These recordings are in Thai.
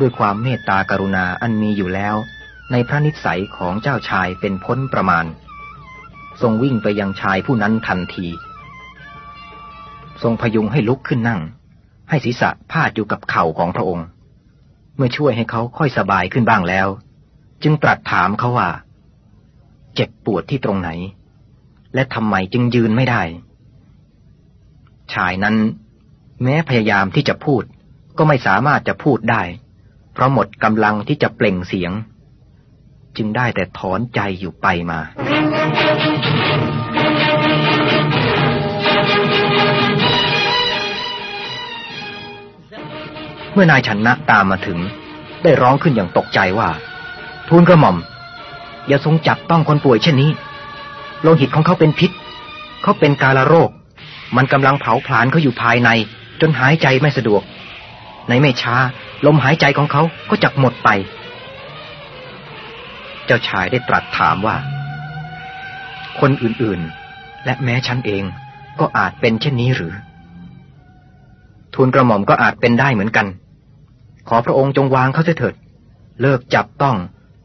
ด้วยความเมตตากรุณาอันมีอยู่แล้ว ในพระนิสัยของเจ้าชายเป็นพ้นประมาณ ทรงวิ่งไปยังชายผู้นั้นทันที ทรงพยุงให้ลุกขึ้นนั่ง ให้ศีรษะพาดอยู่กับเข่าของพระองค์ เมื่อช่วยให้เขาค่อยสบายขึ้นบ้างแล้ว จึงตรัสถามเขาว่า เจ็บปวดที่ตรงไหน และทำไมจึงยืนไม่ได้ ชายนั้น แม้พยายามที่จะพูดก็ไม่สามารถจะพูดได้ เพราะหมดกำลังที่จะเปล่งเสียง จึงได้แต่ถอนใจอยู่ไปมา เมื่อนายชนะตามมาถึง ได้ร้องขึ้นอย่างตกใจว่า ทูลกระหม่อม อย่าทรงจับต้องคนป่วยเช่นนี้โลหิตของเขาเป็นพิษ เขาเป็นกาลโรค มันกำลังเผาผลาญเขาอยู่ภายใน จนหายใจไม่สะดวก ในไม่ช้า ลมหายใจของเขาก็จะหมดไป เจ้าชายได้ตรัสถามว่า คนอื่นๆ และแม้ฉันเองก็อาจเป็นเช่นนี้หรือ ทูลกระหม่อมก็อาจเป็นได้เหมือนกัน ขอพระองค์จงวางเขาเถิด เลิกจับต้อง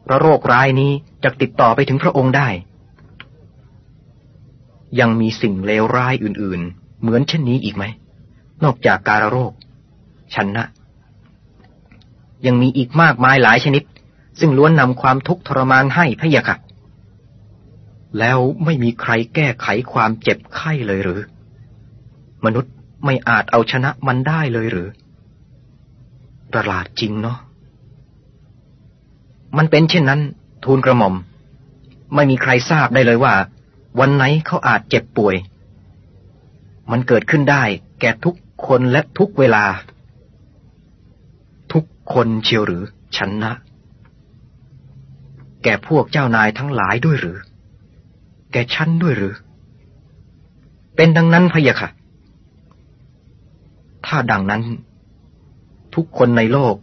เพราะโรคร้ายนี้จะติดต่อไปถึงพระองค์ได้ ยังมีสิ่งเลวร้ายอื่นๆ เหมือนเช่นนี้อีกไหม นอกจากการโรค ชันนะ ยังมีอีกมากมายหลายชนิด ซึ่งล้วนนำความทุกข์ทรมานให้พะยะค่ะ แล้วไม่มีใครแก้ไขความเจ็บไข้เลยหรือ มนุษย์ไม่อาจเอาชนะมันได้เลยหรือประหลาดจริงเนาะมันเป็นเช่นนั้น ทูลกระหม่อม ไม่มีใครทราบได้เลยว่า วันไหนเขาอาจเจ็บป่วย มันเกิดขึ้นได้แก่ทุกคนและทุกเวลา คนเชียวหรือฉันนะ แก่พวกเจ้านายทั้งหลายด้วยหรือ แก่ฉันด้วยหรือ เป็นดังนั้นพะยะค่ะ ถ้าดังนั้น ทุกคนในโลก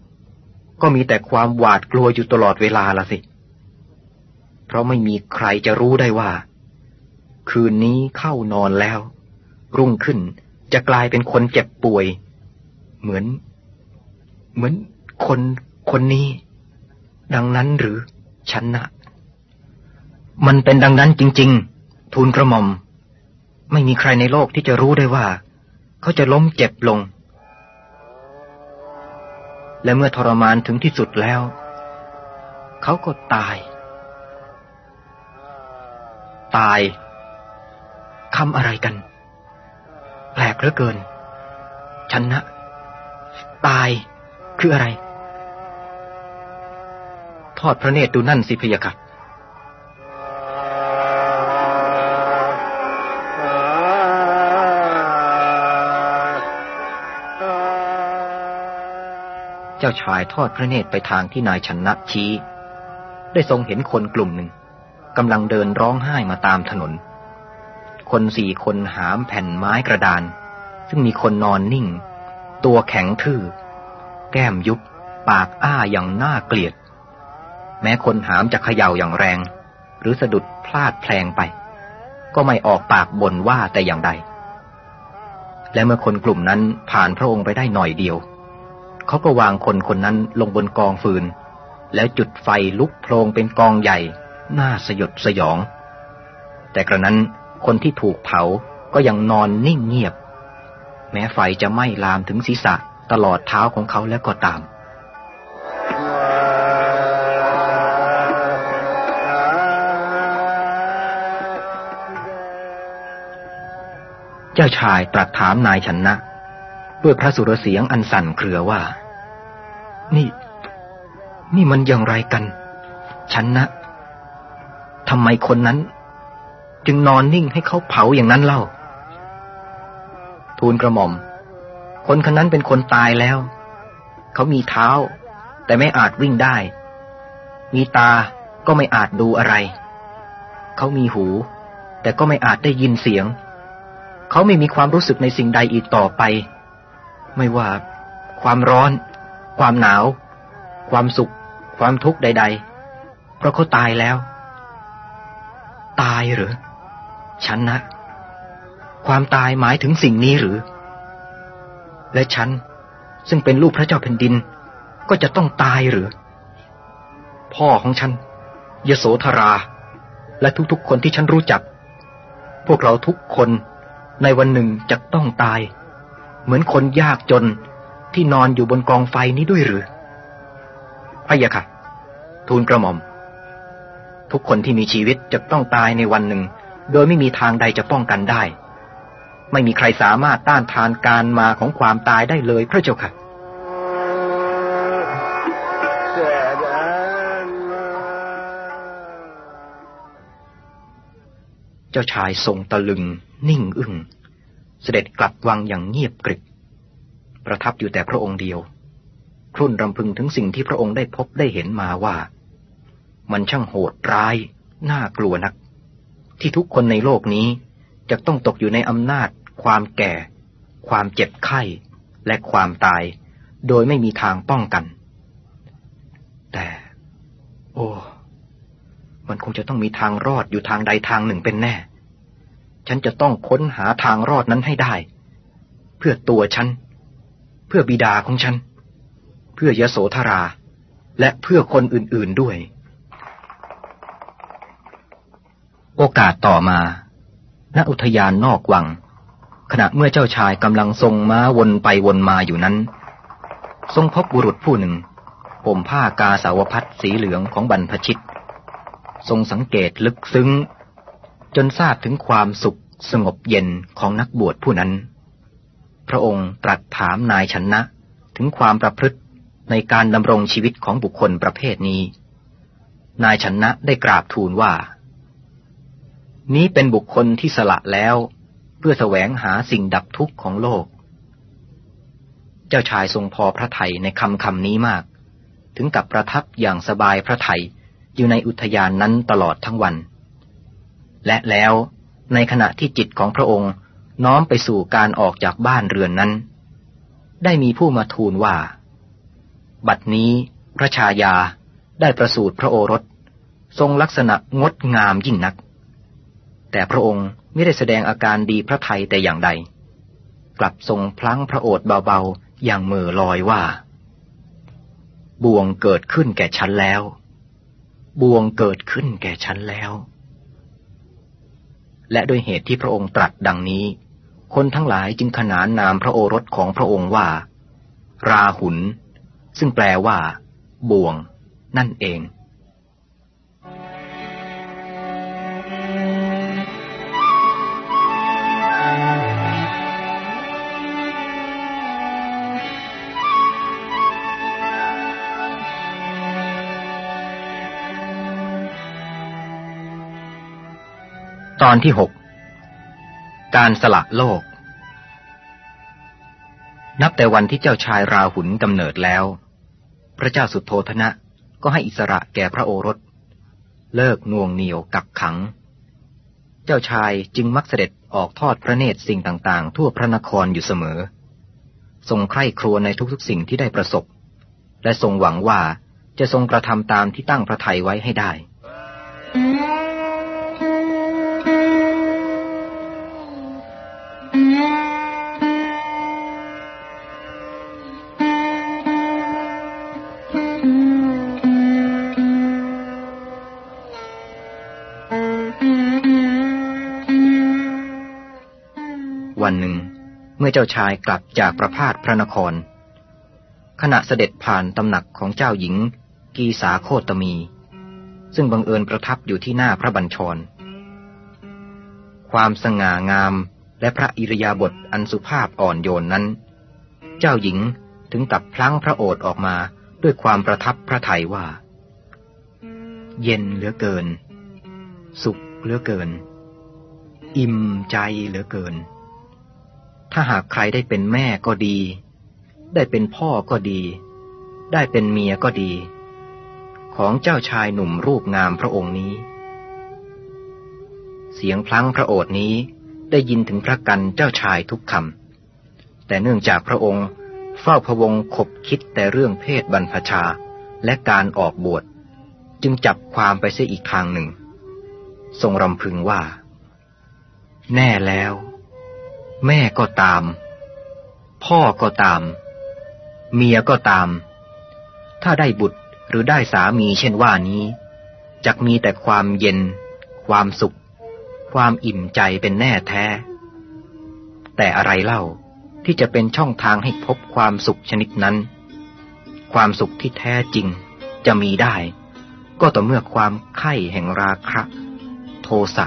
ก็มีแต่ความหวาดกลัวอยู่ตลอดเวลาละสิ เพราะไม่มีใครจะรู้ได้ว่า คืนนี้เข้านอนแล้ว รุ่งขึ้นจะกลายเป็นคนเจ็บป่วย เหมือน เหมือน คนคนนี้ ดังนั้นหรือฉันนะมันเป็นดังนั้นจริง ๆ ทูลกระหม่อม ไม่มีใครในโลกที่จะรู้ได้ว่า เขาจะล้มเจ็บลง และเมื่อทรมานถึงที่สุดแล้ว เขาก็ตาย ตายคำอะไรกัน แปลกเหลือเกิน ฉันนะ ตายคืออะไร ทอดพระเนตรดูนั่นสิพยาค่ะเจ้าชายทอดพระเนตรไปทางที่นายชนะชี้ ได้ทรงเห็นคนกลุ่มหนึ่งกำลังเดินร้องไห้มาตามถนน คนสี่คนหามแผ่นไม้กระดาน ซึ่งมีคนนอนนิ่ง ตัวแข็งทื่อ แก้มยุบ ปากอ้าอย่างน่าเกลียด แม้คนหามจะเขย่าอย่างแรง หรือสะดุดพลาดแพลงไป ก็ไม่ออกปากบ่นว่าแต่อย่างใด และเมื่อคนกลุ่มนั้นผ่านพระองค์ไปได้หน่อยเดียว เขาก็วางคนคนนั้นลงบนกองฟืน แล้วจุดไฟลุกโพลงเป็นกองใหญ่ น่าสยดสยอง แต่กระนั้นคนที่ถูกเผาก็ยังนอนนิ่งเงียบ แม้ไฟจะไหม้ลามถึงศีรษะตลอดเท้าของเขาแล้วก็ตาม จ้าชายตรัสถามนายชนะ ด้วยพระสุรเสียงอันสั่นเครือว่า นี่ นี่มันอย่างไรกันฉันนะทำไมคนนั้น จึงนอนนิ่งให้เขาเผาอย่างนั้นเล่า ทูลกระหม่อม คนคนนั้นเป็นคนตายแล้ว เขามีเท้า แต่ไม่อาจวิ่งได้ มีตาก็ไม่อาจดูอะไร เขามีหู แต่ก็ไม่อาจได้ยินเสียง เขาไม่มีความรู้สึกในสิ่งใดอีกต่อไป ไม่ว่า ความร้อน ความหนาว ความสุข ความทุกข์ใด ๆ เพราะเขาตายแล้ว ตายหรือฉันนะ ความตายหมายถึงสิ่งนี้หรือ และฉัน ซึ่งเป็นลูกพระเจ้าแผ่นดิน ก็จะต้องตายหรือ พ่อของฉัน ยโสธรา และทุกๆคนที่ฉันรู้จัก พวกเราทุกคน ในวันหนึ่งจะต้องตาย เหมือนคนยากจนที่นอนอยู่บนกองไฟนี้ด้วยหรือพะยะค่ะ ทูลกระหม่อม ทุกคนที่มีชีวิตจะต้องตายในวันหนึ่ง โดยไม่มีทางใดจะป้องกันได้ ไม่มีใครสามารถต้านทานการมาของความตายได้เลยพระเจ้าค่ะ เจ้าชายทรงตะลึง นิ่งอึง้งเสด็จกลับวังอย่างเงียบกริบ ประทับอยู่แต่พระองค์เดียวครุ่นรำพึงถึงสิ่งที่พระองค์ได้พบได้เห็นมาว่า มันช่างโหดร้าย น่ากลัวนัก ที่ทุกคนในโลกนี้จะต้องตกอยู่ในอำนาจ ความแก่ ความเจ็บไข้ และความตาย โดยไม่มีทางป้องกัน แต่ โอ้ มันคงจะต้องมีทางรอดอยู่ทางใดทางหนึ่งเป็นแน่ ฉันจะต้องค้นหาทางรอดนั้นให้ได้ เพื่อตัวฉัน เพื่อบิดาของฉัน เพื่อยโสธรา และเพื่อคนอื่นๆด้วย โอกาสต่อมา ณ อุทยานนอกวัง ขณะเมื่อเจ้าชายกำลังทรงม้าวนไปวนมาอยู่นั้น ทรงพบบุรุษผู้หนึ่งห่มผ้ากาสาวพัดสีเหลืองของบรรพชิต ทรงสังเกตลึกซึ้ง จนทราบถึงความสุขสงบเย็นของนักบวชผู้นั้น พระองค์ตรัสถามนายชนะ ถึงความประพฤติในการดำรงชีวิตของบุคคลประเภทนี้ นายชนะได้กราบทูลว่า นี้เป็นบุคคลที่สละแล้วเพื่อแสวงหาสิ่งดับทุกข์ของโลก เจ้าชายทรงพอพระทัยในคำคำนี้มาก ถึงกับประทับอย่างสบายพระทัย อยู่ในอุทยานนั้นตลอดทั้งวัน และแล้วในขณะที่จิตของพระองค์น้อมไปสู่การออกจากบ้านเรือนนั้น ได้มีผู้มาทูลว่า บัดนี้พระชายาได้ประสูติพระโอรส ทรงลักษณะงดงามยิ่งนัก แต่พระองค์ไม่ได้แสดงอาการดีพระไทยแต่อย่างใด กลับทรงพลั้งพระโอษฐ์เบาๆ อย่างเมื่อลอยว่า บ่วงเกิดขึ้นแก่ฉันแล้ว บ่วงเกิดขึ้นแก่ฉันแล้ว และโดยเหตุที่พระองค์ตรัสดังนี้ คนทั้งหลายจึงขนานนามพระโอรสของพระองค์ว่า ราหุลซึ่งแปลว่า บ่วง นั่นเอง ตอนที่หกการสละโลก นับแต่วันที่เจ้าชายราหุลกำเนิดแล้ว พระเจ้าสุโธธนะก็ให้อิสระแก่พระโอรส เลิกน่วงเหนียวกักขัง เจ้าชายจึงมักเสด็จออกทอดพระเนตรสิ่งต่างๆ ทั่วพระนครอยู่เสมอ ทรงใคร่ครวญในทุกๆสิ่งที่ได้ประสบ และทรงหวังว่าจะทรงกระทำตามที่ตั้งพระทัยไว้ให้ได้ มื่อเจ้าชายกลับจากประพาสพระนคร ขณะเสด็จผ่านตำหนักของเจ้าหญิง กีสาโคตมี ซึ่งบังเอิญประทับอยู่ที่หน้าพระบัญชร ความสง่างามและพระอิริยาบถอันสุภาพอ่อนโยนนั้น เจ้าหญิงถึงกับพลั้งพระโอษฐ์ออกมาด้วยความประทับพระทัยว่า เย็นเหลือเกิน สุขเหลือเกิน อิ่มใจเหลือเกิน ถ้าหากใครได้เป็นแม่ก็ดี ได้เป็นพ่อก็ดี ได้เป็นเมียก็ดี ของเจ้าชายหนุ่มรูปงามพระองค์นี้ เสียงพลังพระโอษนี้ได้ยินถึงพระกันเจ้าชายทุกคำแต่เนื่องจากพระองค์เฝ้าพวงขบคิดแต่เรื่องเพศบรรพชาและการออกบวชจึงจับความไปเสียอีกทางหนึ่ง ทรงรำพึงว่า แน่แล้ว แม่ก็ตาม พ่อก็ตาม เมียก็ตาม ถ้าได้บุตรหรือได้สามีเช่นว่านี้จะมีแต่ความเย็น ความสุข ความอิ่มใจเป็นแน่แท้ แต่อะไรเล่าที่จะเป็นช่องทางให้พบความสุขชนิดนั้น ความสุขที่แท้จริงจะมีได้ ก็ต่อเมื่อความไข้แห่งราคะ โทสะ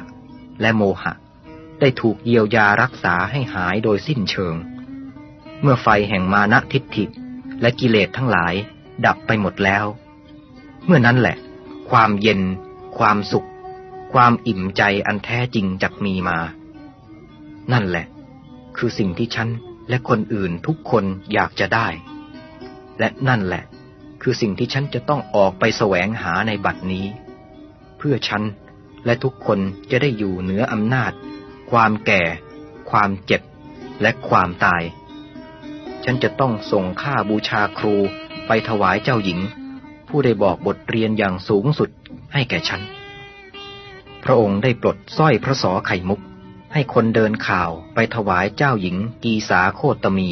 และโมหะ ได้ถูกเยียวยารักษาให้หายโดยสิ้นเชิง เมื่อไฟแห่งมานะทิฏฐิและกิเลสทั้งหลายดับไปหมดแล้ว เมื่อนั้นแหละ ความเย็น ความสุข ความอิ่มใจอันแท้จริงจะมีมา นั่นแหละ คือสิ่งที่ฉันและคนอื่นทุกคนอยากจะได้ และนั่นแหละ คือสิ่งที่ฉันจะต้องออกไปแสวงหาในบัดนี้ เพื่อฉันและทุกคนจะได้อยู่เหนืออำนาจ ความแก่ ความเจ็บ และความตาย ฉันจะต้องส่งค่าบูชาครูไปถวายเจ้าหญิง ผู้ได้บอกบทเรียนอย่างสูงสุดให้แก่ฉัน พระองค์ได้ปลดสร้อยพระสอไข่มุก ให้คนเดินข่าวไปถวายเจ้าหญิงกีสาโคตมี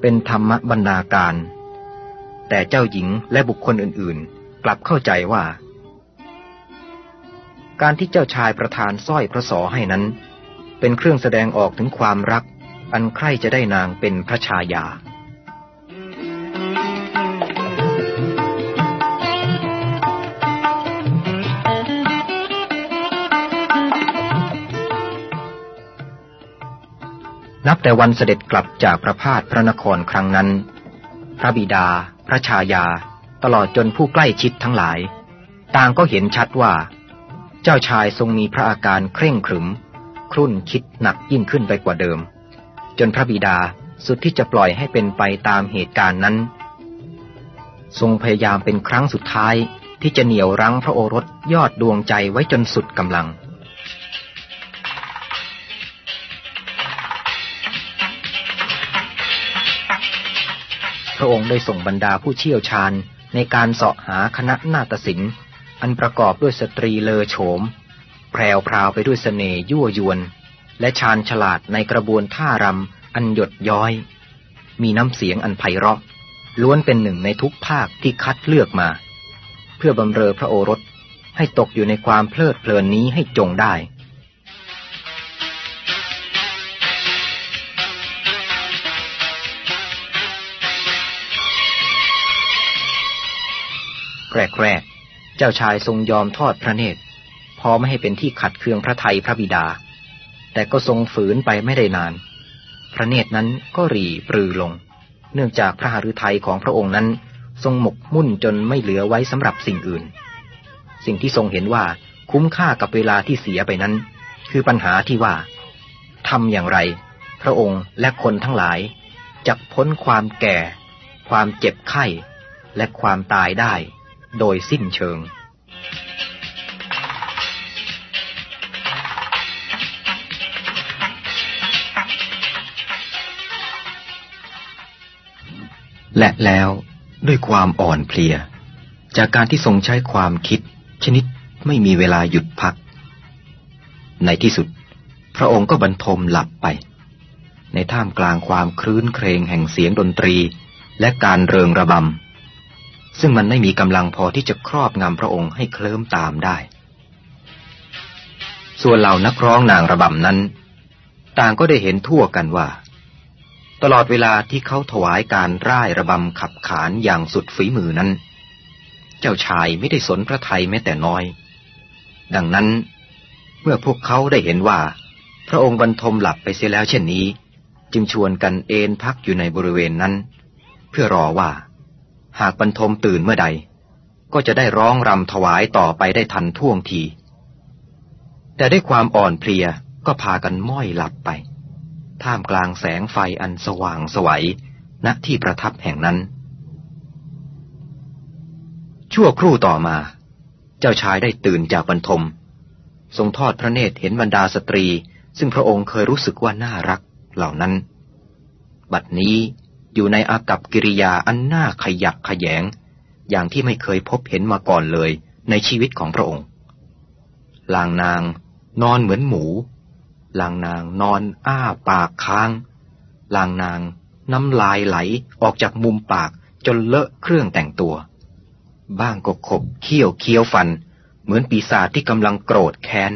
เป็นธรรมบรรณาการ แต่เจ้าหญิงและบุคคลอื่นๆ กลับเข้าใจว่า การที่เจ้าชายประทานสร้อยพระสอให้นั้น เป็นเครื่องแสดงออกถึงความรัก อันใคร่จะได้นางเป็นพระชายา นับแต่วันเสด็จกลับจากพระพาทพระนครครั้งนั้น พระบิดา พระชายา ตลอดจนผู้ใกล้ชิดทั้งหลาย ต่างก็เห็นชัดว่า เจ้าชายทรงมีพระอาการเคร่งขรึม ครุ่นคิดหนักยิ่งขึ้นไปกว่าเดิม จนพระบิดาสุดที่จะปล่อยให้เป็นไปตามเหตุการณ์นั้น ทรงพยายามเป็นครั้งสุดท้ายที่จะเหนี่ยวรั้งพระโอรสยอดดวงใจไว้จนสุดกำลัง พระองค์ได้ส่งบรรดาผู้เชี่ยวชาญในการเสาะหาคณะนาฏศิลป์ อันประกอบด้วยสตรีเลอโฉม แพรวพราวไปด้วยสเสน่ยั่วยวน และชาญฉลาดในกระบวนท่ารำอันหยดย้อย มีน้ำเสียงอันไพเราะ ล้วนเป็นหนึ่งในทุกภาคที่คัดเลือกมา เพื่อบำเรอพระโอรสให้ตกอยู่ในความเพลิดเพลินนี้ให้จงได้แรกๆ เจ้าชายทรงยอมทอดพระเนตร พอไม่ให้เป็นที่ขัดเคืองพระไทยพระบิดา แต่ก็ทรงฝืนไปไม่ได้นาน พระเนตรนั้นก็รีปรือลง เนื่องจากพระหฤทัยของพระองค์นั้นทรงหมกมุ่นจนไม่เหลือไว้สำหรับสิ่งอื่น สิ่งที่ทรงเห็นว่าคุ้มค่ากับเวลาที่เสียไปนั้น คือปัญหาที่ว่าทำอย่างไร พระองค์และคนทั้งหลายจะพ้นความแก่ ความเจ็บไข้ และความตายได้ โดยสิ้นเชิง และแล้วด้วยความอ่อนเพลีย จากการที่ทรงใช้ความคิด ชนิดไม่มีเวลาหยุดพัก ในที่สุด พระองค์ก็บรรทมหลับไป ในท่ามกลางความคลื้นเครงแห่งเสียงดนตรี และการเริงระบำ ซึ่งมันไม่มีกำลังพอที่จะครอบงำพระองค์ให้เคลิ้มตามได้ ส่วนเหล่านักร้องนางระบำนั้น ต่างก็ได้เห็นทั่วกันว่า ตลอดเวลาที่เขาถวายการร่ายระบำขับขานอย่างสุดฝีมือนั้น เจ้าชายไม่ได้สนพระไทยแม้แต่น้อย ดังนั้น เมื่อพวกเขาได้เห็นว่า พระองค์บรรทมหลับไปเสียแล้วเช่นนี้ จึงชวนกันเอนพักอยู่ในบริเวณนั้น เพื่อรอว่า หากบรรทมตื่นเมื่อใด ก็จะได้ร้องรำถวายต่อไปได้ทันท่วงที แต่ด้วยความอ่อนเพลียก็พากันม้อยหลับไป ท่ามกลางแสงไฟอันสว่างสวัยณที่ประทับแห่งนั้น ชั่วครู่ต่อมา เจ้าชายได้ตื่นจากบรรทม ทรงทอดพระเนตรเห็นบรรดาสตรี ซึ่งพระองค์เคยรู้สึกว่าน่ารักเหล่านั้น บัดนี้ อยู่ในอากับกิริยาอันน่าขยักขยง อย่างที่ไม่เคยพบเห็นมาก่อนเลยในชีวิตของพระองค์ ลางนางนอนเหมือนหมู ลางนางนอนอ้าปากค้าง ลางนางน้ำลายไหลออกจากมุมปากจนเลอะเครื่องแต่งตัว บ้างก็ขบเคี้ยวเคี้ยวฟัน เหมือนปีศาจที่กำลังโกรธแค้น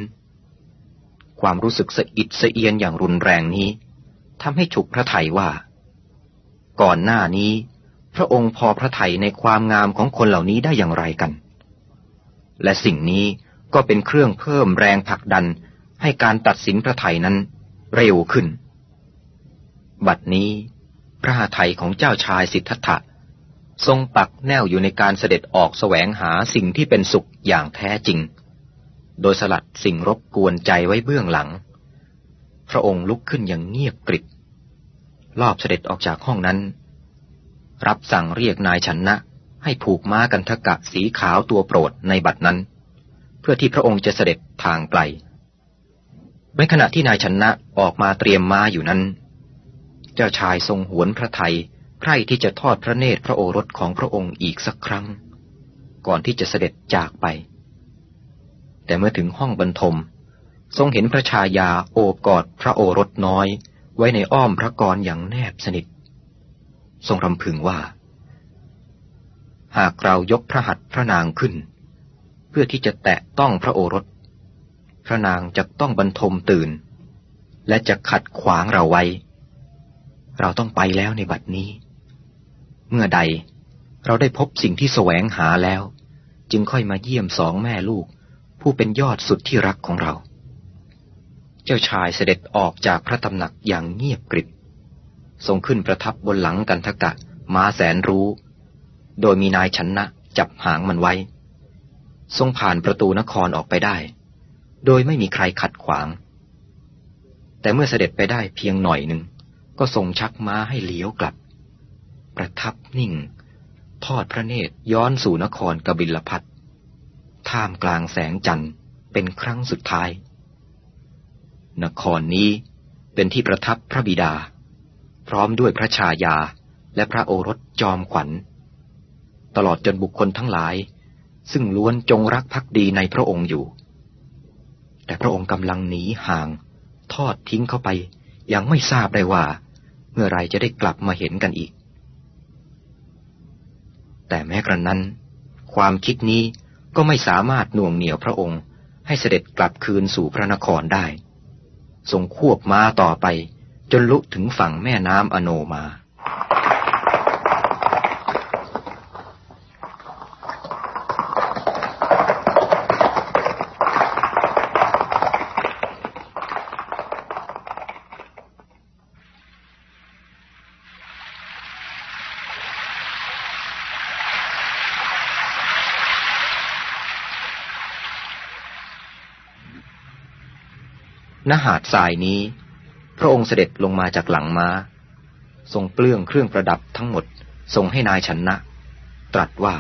ความรู้สึกสะอิดสะเอียนอย่างรุนแรงนี้ทำให้ฉุกพระไทยว่า ก่อนหน้านี้ พระองค์พอพระไทยในความงามของคนเหล่านี้ได้อย่างไรกัน และสิ่งนี้ก็เป็นเครื่องเพิ่มแรงผลักดันให้การตัดสินพระไทยนั้นเร็วขึ้น บัดนี้ พระหทัยของเจ้าชายสิทธัตถะทรงปักแนวอยู่ในการเสด็จออกแสวงหาสิ่งที่เป็นสุขอย่างแท้จริง โดยสลัดสิ่งรบกวนใจไว้เบื้องหลัง พระองค์ลุกขึ้นอย่างเงียบกริบ รอบเสด็จออกจากห้องนั้น รับสั่งเรียกนายชนนะ ให้ผูกม้ากันทกะสีขาวตัวโปรดในบัดนั้น เพื่อที่พระองค์จะเสด็จทางไกลในขณะที่นายชนะออกมาเตรียมม้าอยู่นั้น เจ้าชายทรงหวนพระไทยใคร่ที่จะทอดพระเนตรพระโอรสของพระองค์อีกสักครั้ง ก่อนที่จะเสด็จจากไป แต่เมื่อถึงห้องบรรทม ทรงเห็นพระชายาโอบกอดพระโอรสน้อย ไว้ในอ้อมพระกรอย่างแนบสนิท ทรงรำพึงว่า หากเรายกพระหัตถ์พระนางขึ้น เพื่อที่จะแตะต้องพระโอรส พระนางจะต้องบรรทมตื่น และจะขัดขวางเราไว้ เราต้องไปแล้วในบัดนี้ เมื่อใดเราได้พบสิ่งที่แสวงหาแล้ว จึงค่อยมาเยี่ยมสองแม่ลูก ผู้เป็นยอดสุดที่รักของเรา เจ้าชายเสด็จออกจากพระตำหนักอย่างเงียบกริบ ทรงขึ้นประทับบนหลังกันทกะม้าแสนรู้ โดยมีนายชนะจับหางมันไว้ ทรงผ่านประตูนครออกไปได้ โดยไม่มีใครขัดขวาง แต่เมื่อเสด็จไปได้เพียงหน่อยหนึ่ง ก็ทรงชักม้าให้เลี้ยวกลับ ประทับนิ่ง ทอดพระเนตรย้อนสู่นครกบิลพัทท่ามกลางแสงจันทร์เป็นครั้งสุดท้าย นครนี้เป็นที่ประทับพระบิดา พร้อมด้วยพระชายาและพระโอรสจอมขวัญ ตลอดจนบุคคลทั้งหลาย ซึ่งล้วนจงรักภักดีในพระองค์อยู่ แต่พระองค์กำลังหนีห่าง ทอดทิ้งเข้าไป ยังไม่ทราบได้ว่า เมื่อไรจะได้กลับมาเห็นกันอีก แต่แม้กระนั้น ความคิดนี้ก็ไม่สามารถน่วงเหนี่ยวพระองค์ให้เสด็จกลับคืนสู่พระนครได้ ทรงควบม้าต่อไป จนลุถึงฝั่งแม่น้ำอโนมา ณหาดทรายนี้ พระองค์เสด็จลงมาจากหลังมา้า ทรงเปลื้องเครื่องประดับทั้งหมดทรงให้นายชนนะ ตรัสว่า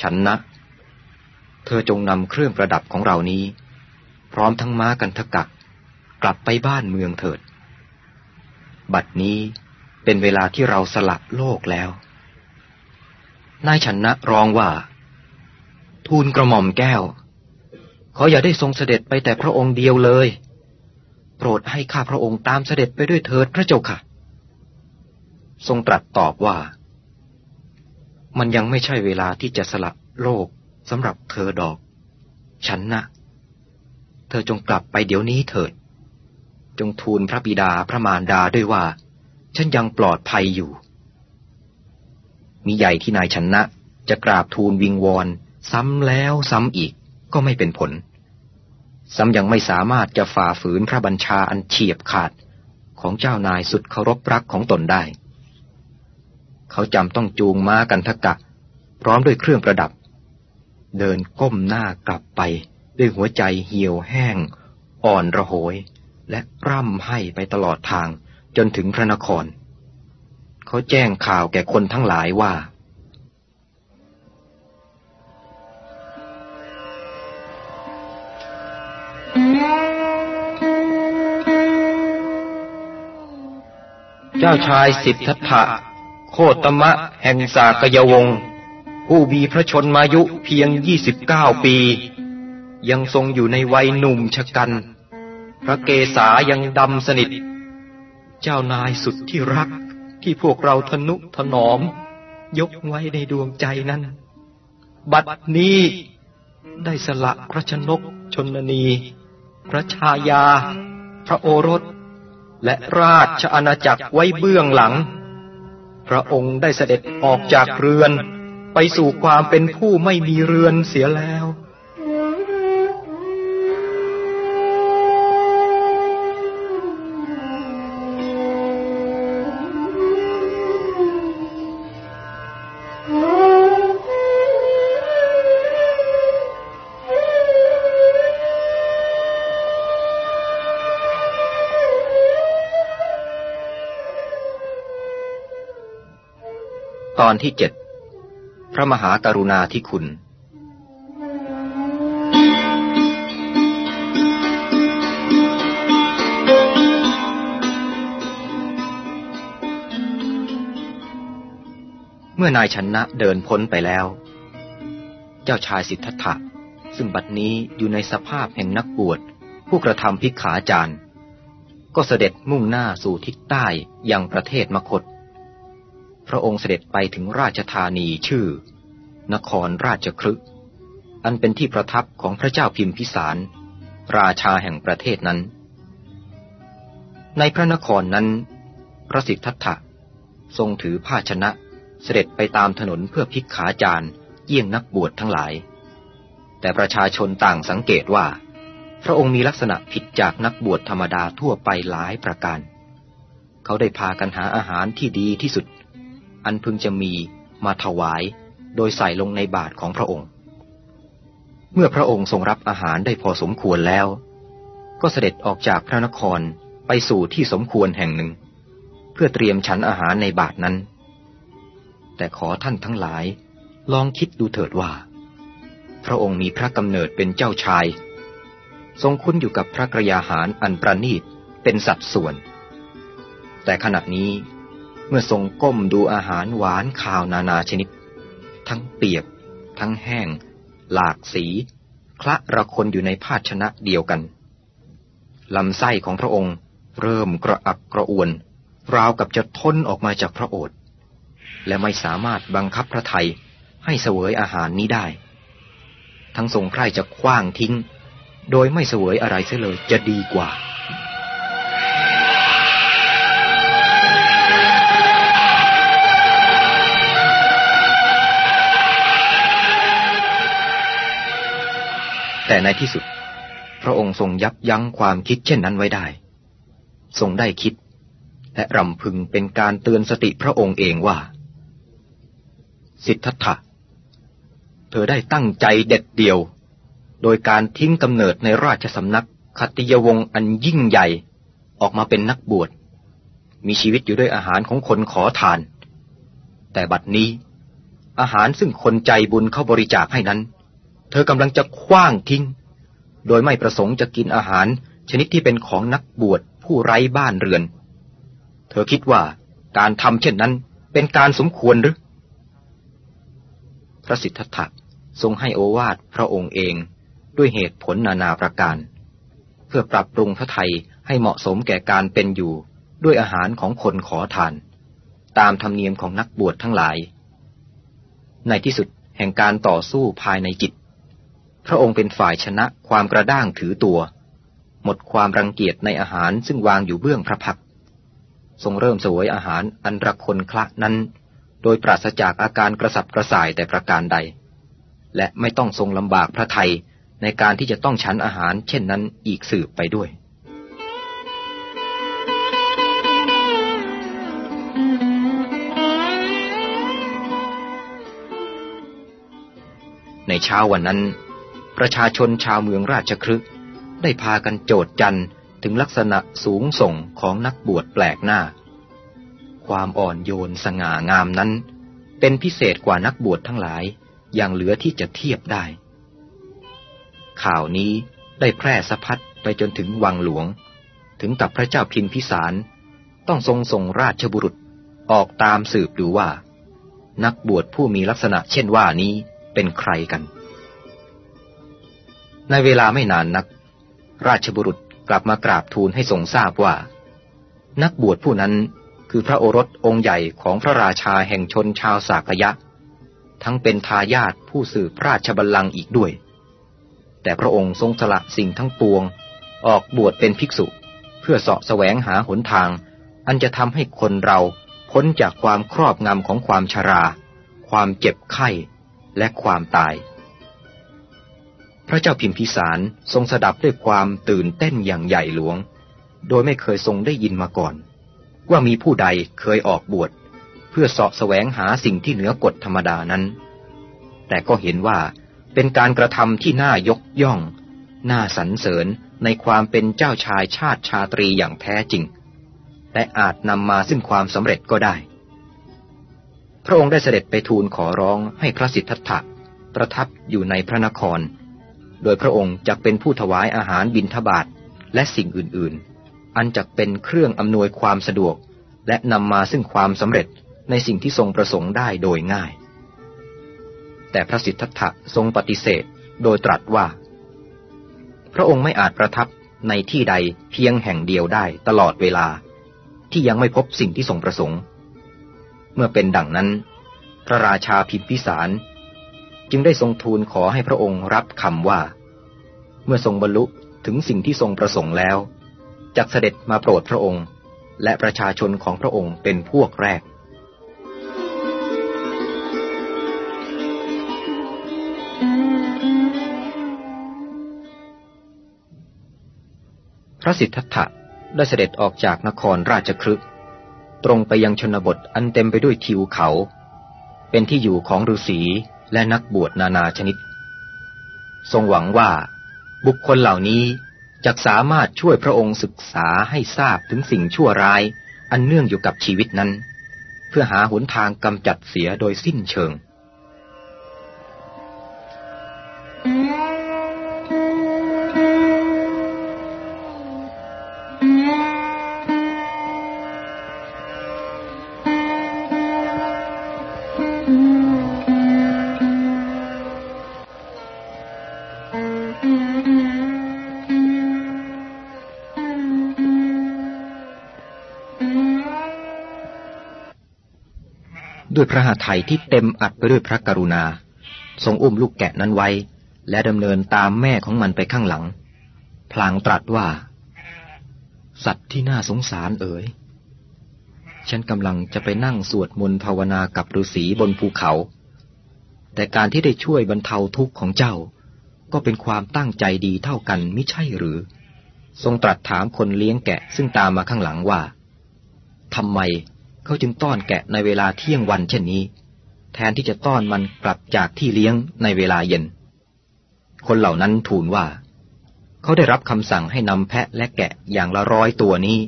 ชนนะ เธอจงนำเครื่องประดับของเรานี้ พร้อมทั้งม้ากันทกะกลับไปบ้านเมืองเถิด บัดนี้เป็นเวลาที่เราสละโลกแล้ว นายชนนะร้องว่า ทูลกระหม่อมแก้ว ขออย่าได้ทรงเสด็จไปแต่พระองค์เดียวเลย โปรดให้ข้าพระองค์ตามเสด็จไปด้วยเถิดพระเจ้าค่ะ ทรงตรัสตอบว่า มันยังไม่ใช่เวลาที่จะสละโลกสำหรับเธอดอก ฉันนะ เธอจงกลับไปเดี๋ยวนี้เถิด จงทูลพระบิดาพระมารดาด้วยว่า ฉันยังปลอดภัยอยู่ มีใหญ่ที่นายชนะจะกราบทูลวิงวอนซ้ำแล้วซ้ำอีก ก็ไม่เป็นผล ซ้ำยังไม่สามารถจะฝ่าฝืนพระบัญชาอันเฉียบขาดของเจ้านายสุดเคารพรักของตนได้ เขาจำต้องจูงม้ากันทกะ พร้อมด้วยเครื่องประดับ เดินก้มหน้ากลับไปด้วยหัวใจเหี่ยวแห้ง อ่อนระโหย และร่ำไห้ไปตลอดทางจนถึงพระนคร เขาแจ้งข่าวแก่คนทั้งหลายว่า เจ้าชายสิทธัตถะโคตมะแห่งสากยวงศ์ผู้มีพระชนมายุเพียงยี่สิบเก้าปี ยังทรงอยู่ในวัยหนุ่มชะกัน พระเกศายังดำสนิท เจ้านายสุดที่รักที่พวกเราทนุถนอม ยกไว้ในดวงใจนั้น บัดนี้ได้สละพระชนกชนนี พระชายา พระโอรส และราชอาณาจักรไว้เบื้องหลัง พระองค์ได้เสด็จออกจากเรือน ไปสู่ความเป็นผู้ไม่มีเรือนเสียแล้ว อนที่เจ็ดพระมหากรุณาธิคุณ เมื่อนายชนะเดินพ้นไปแล้ว เจ้าชายสิทธัตถะซึ่งบัดนี้อยู่ในสภาพแห่งนักบวช ผู้กระทำพิกขาจารย์ ก็เสด็จมุ่งหน้าสู่ทิศใต้ยังประเทศมคต พระองค์เสด็จไปถึงราชธานีชื่อ นครราชครึอันเป็นที่ประทับของพระเจ้าพิมพิสาร ราชาแห่งประเทศนั้น ในพระนครนั้น พระสิทธัตถะทรงถือภาชนะเสด็จไปตามถนนเพื่อพิกขาจารเยี่ยงนักบวชทั้งหลาย แต่ประชาชนต่างสังเกตว่า พระองค์มีลักษณะผิดจากนักบวชธรรมดาทั่วไปหลายประการ เขาได้พากันหาอาหารที่ดีที่สุด อันพึงจะมีมาถวาย โดยใส่ลงในบาทของพระองค์ เมื่อพระองค์ทรงรับอาหารได้พอสมควรแล้ว ก็เสด็จออกจากพระนครไปสู่ที่สมควรแห่งหนึ่ง เพื่อเตรียมฉันอาหารในบาทนั้น แต่ขอท่านทั้งหลาย ลองคิดดูเถิดว่า พระองค์มีพระกำเนิดเป็นเจ้าชาย ทรงคุ้นอยู่กับพระกระยาหารอันประณีตเป็นสัดส่วน แต่ขณะนี้ เมื่อทรงก้มดูอาหารหวานข่าวนานาชนิด ทั้งเปียก ทั้งแห้ง หลากสี คละระคนอยู่ในภาชนะเดียวกันลำไส้ของพระองค์ เริ่มกระอักกระอ่วน ราวกับจะทนออกมาจากพระโอษฐ์และไม่สามารถบังคับพระไทยให้เสวยอาหารนี้ได้ ทั้งทรงใคร่จะคว้างทิ้ง โดยไม่เสวยอะไรเสียเลยจะดีกว่า แต่ในที่สุด พระองค์ทรงยับยั้งความคิดเช่นนั้นไว้ได้ ทรงได้คิด และรำพึงเป็นการเตือนสติพระองค์เองว่า สิทธัตถะเธอได้ตั้งใจเด็ดเดี่ยว โดยการทิ้งกำเนิดในราชสำนักคติยวงศ์อันยิ่งใหญ่ออกมาเป็นนักบวช มีชีวิตอยู่ด้วยอาหารของคนขอทาน แต่บัดนี้ อาหารซึ่งคนใจบุญเข้าบริจาคให้นั้น ธอกำลังจะคว้างทิ้ง โดยไม่ประสงค์จะกินอาหาร ชนิดที่เป็นของนักบวชผู้ไร้บ้านเรือน เธอคิดว่าการทำเช่นนั้นเป็นการสมควรหรือ พระสิทธัตถะทรงให้โอวาทพระองค์เองด้วยเหตุผลนานาประการ เพื่อปรับปรุงพระไทยให้เหมาะสมแก่การเป็นอยู่ด้วยอาหารของคนขอทาน ตามธรรมเนียมของนักบวชทั้งหลาย ในที่สุดแห่งการต่อสู้ภายในจิต พระองค์เป็นฝ่ายชนะความกระด้างถือตัว หมดความรังเกียจในอาหารซึ่งวางอยู่เบื้องพระพัก ทรงเริ่มสวยอาหารอันรักคนคละนั้น โดยปราศจากอาการกระสับกระส่ายแต่ประการใด และไม่ต้องทรงลำบากพระไทยในการที่จะต้องฉันอาหารเช่นนั้นอีกสืบไปด้วยในเช้าวันนั้น ประชาชนชาวเมืองราชครึกได้พากันโจดจันถึงลักษณะสูงส่งของนักบวชแปลกหน้า ความอ่อนโยนสง่างามนั้น เป็นพิเศษกว่านักบวชทั้งหลายอย่างเหลือที่จะเทียบได้ ข่าวนี้ได้แพร่สะพัดไปจนถึงวังหลวง ถึงกับพระเจ้าพินพิสาร ต้องทรงส่งราชบุรุษออกตามสืบดูว่า นักบวชผู้มีลักษณะเช่นว่านี้เป็นใครกัน ในเวลาไม่นานนัก ราชบุรุษกลับมากราบทูลให้ทรงทราบว่า นักบวชผู้นั้นคือพระโอรสองค์ใหญ่ของพระราชาแห่งชนชาวสากยะ ทั้งเป็นทายาทผู้สืบราชบัลลังก์อีกด้วย แต่พระองค์ทรงสละสิ่งทั้งปวง ออกบวชเป็นภิกษุ เพื่อเสาะแสวงหาหนทาง อันจะทำให้คนเราพ้นจากความครอบงำของความชรา ความเจ็บไข้ และความตาย พระเจ้าพิมพิสารทรงสดับด้วยความตื่นเต้นอย่างใหญ่หลวง โดยไม่เคยทรงได้ยินมาก่อน ว่ามีผู้ใดเคยออกบวช เพื่อเสาะแสวงหาสิ่งที่เหนือกฎธรรมดานั้น แต่ก็เห็นว่าเป็นการกระทำที่น่ายกย่อง น่าสรรเสริญในความเป็นเจ้าชายชาติชาตรีอย่างแท้จริง และอาจนำมาซึ่งความสำเร็จก็ได้ พระองค์ได้เสด็จไปทูลขอร้องให้พระสิทธัตถะประทับอยู่ในพระนคร โดยพระองค์จะเป็นผู้ถวายอาหารบิณฑบาตและสิ่งอื่นๆ อันจะเป็นเครื่องอำนวยความสะดวก และนำมาซึ่งความสำเร็จในสิ่งที่ทรงประสงค์ได้โดยง่าย แต่พระสิทธัตถะทรงปฏิเสธโดยตรัสว่า พระองค์ไม่อาจประทับในที่ใดเพียงแห่งเดียวได้ตลอดเวลา ที่ยังไม่พบสิ่งที่ทรงประสงค์ เมื่อเป็นดังนั้น พระราชาพิมพิสาร จึงได้ทรงทูลขอให้พระองค์รับคำว่า เมื่อทรงบรรลุถึงสิ่งที่ทรงประสงค์แล้วจักเสด็จมาโปรดพระองค์ และประชาชนของพระองค์เป็นพวกแรกพระสิทธัตถะได้เสด็จออกจากนครราชครึกตรงไปยังชนบทอันเต็มไปด้วยทิวเขา เป็นที่อยู่ของฤาษี และนักบวชนานาชนิด ทรงหวังว่าบุคคลเหล่านี้จะสามารถช่วยพระองค์ศึกษาให้ทราบถึงสิ่งชั่วร้าย อันเนื่องอยู่กับชีวิตนั้น เพื่อหาหนทางกำจัดเสียโดยสิ้นเชิง ด้วยพระหทัยที่เต็มอัดไปด้วยพระกรุณา ทรงอุ้มลูกแกะนั้นไว้ และดำเนินตามแม่ของมันไปข้างหลัง พลางตรัสว่า สัตว์ที่น่าสงสารเอ๋ย ฉันกำลังจะไปนั่งสวดมนต์ภาวนากับฤาษีบนภูเขา แต่การที่ได้ช่วยบรรเทาทุกข์ของเจ้า ก็เป็นความตั้งใจดีเท่ากันไม่ใช่หรือ ทรงตรัสถามคนเลี้ยงแกะซึ่งตามมาข้างหลังว่าทำไม เขาจึงต้อนแกะในเวลาเที่ยงวันเช่นนี้ แทนที่จะต้อนมันกลับจากที่เลี้ยงในเวลาเย็น คนเหล่านั้นทูลว่า เขาได้รับคำสั่งให้นำแพะและแกะอย่างละร้อยตัวนี้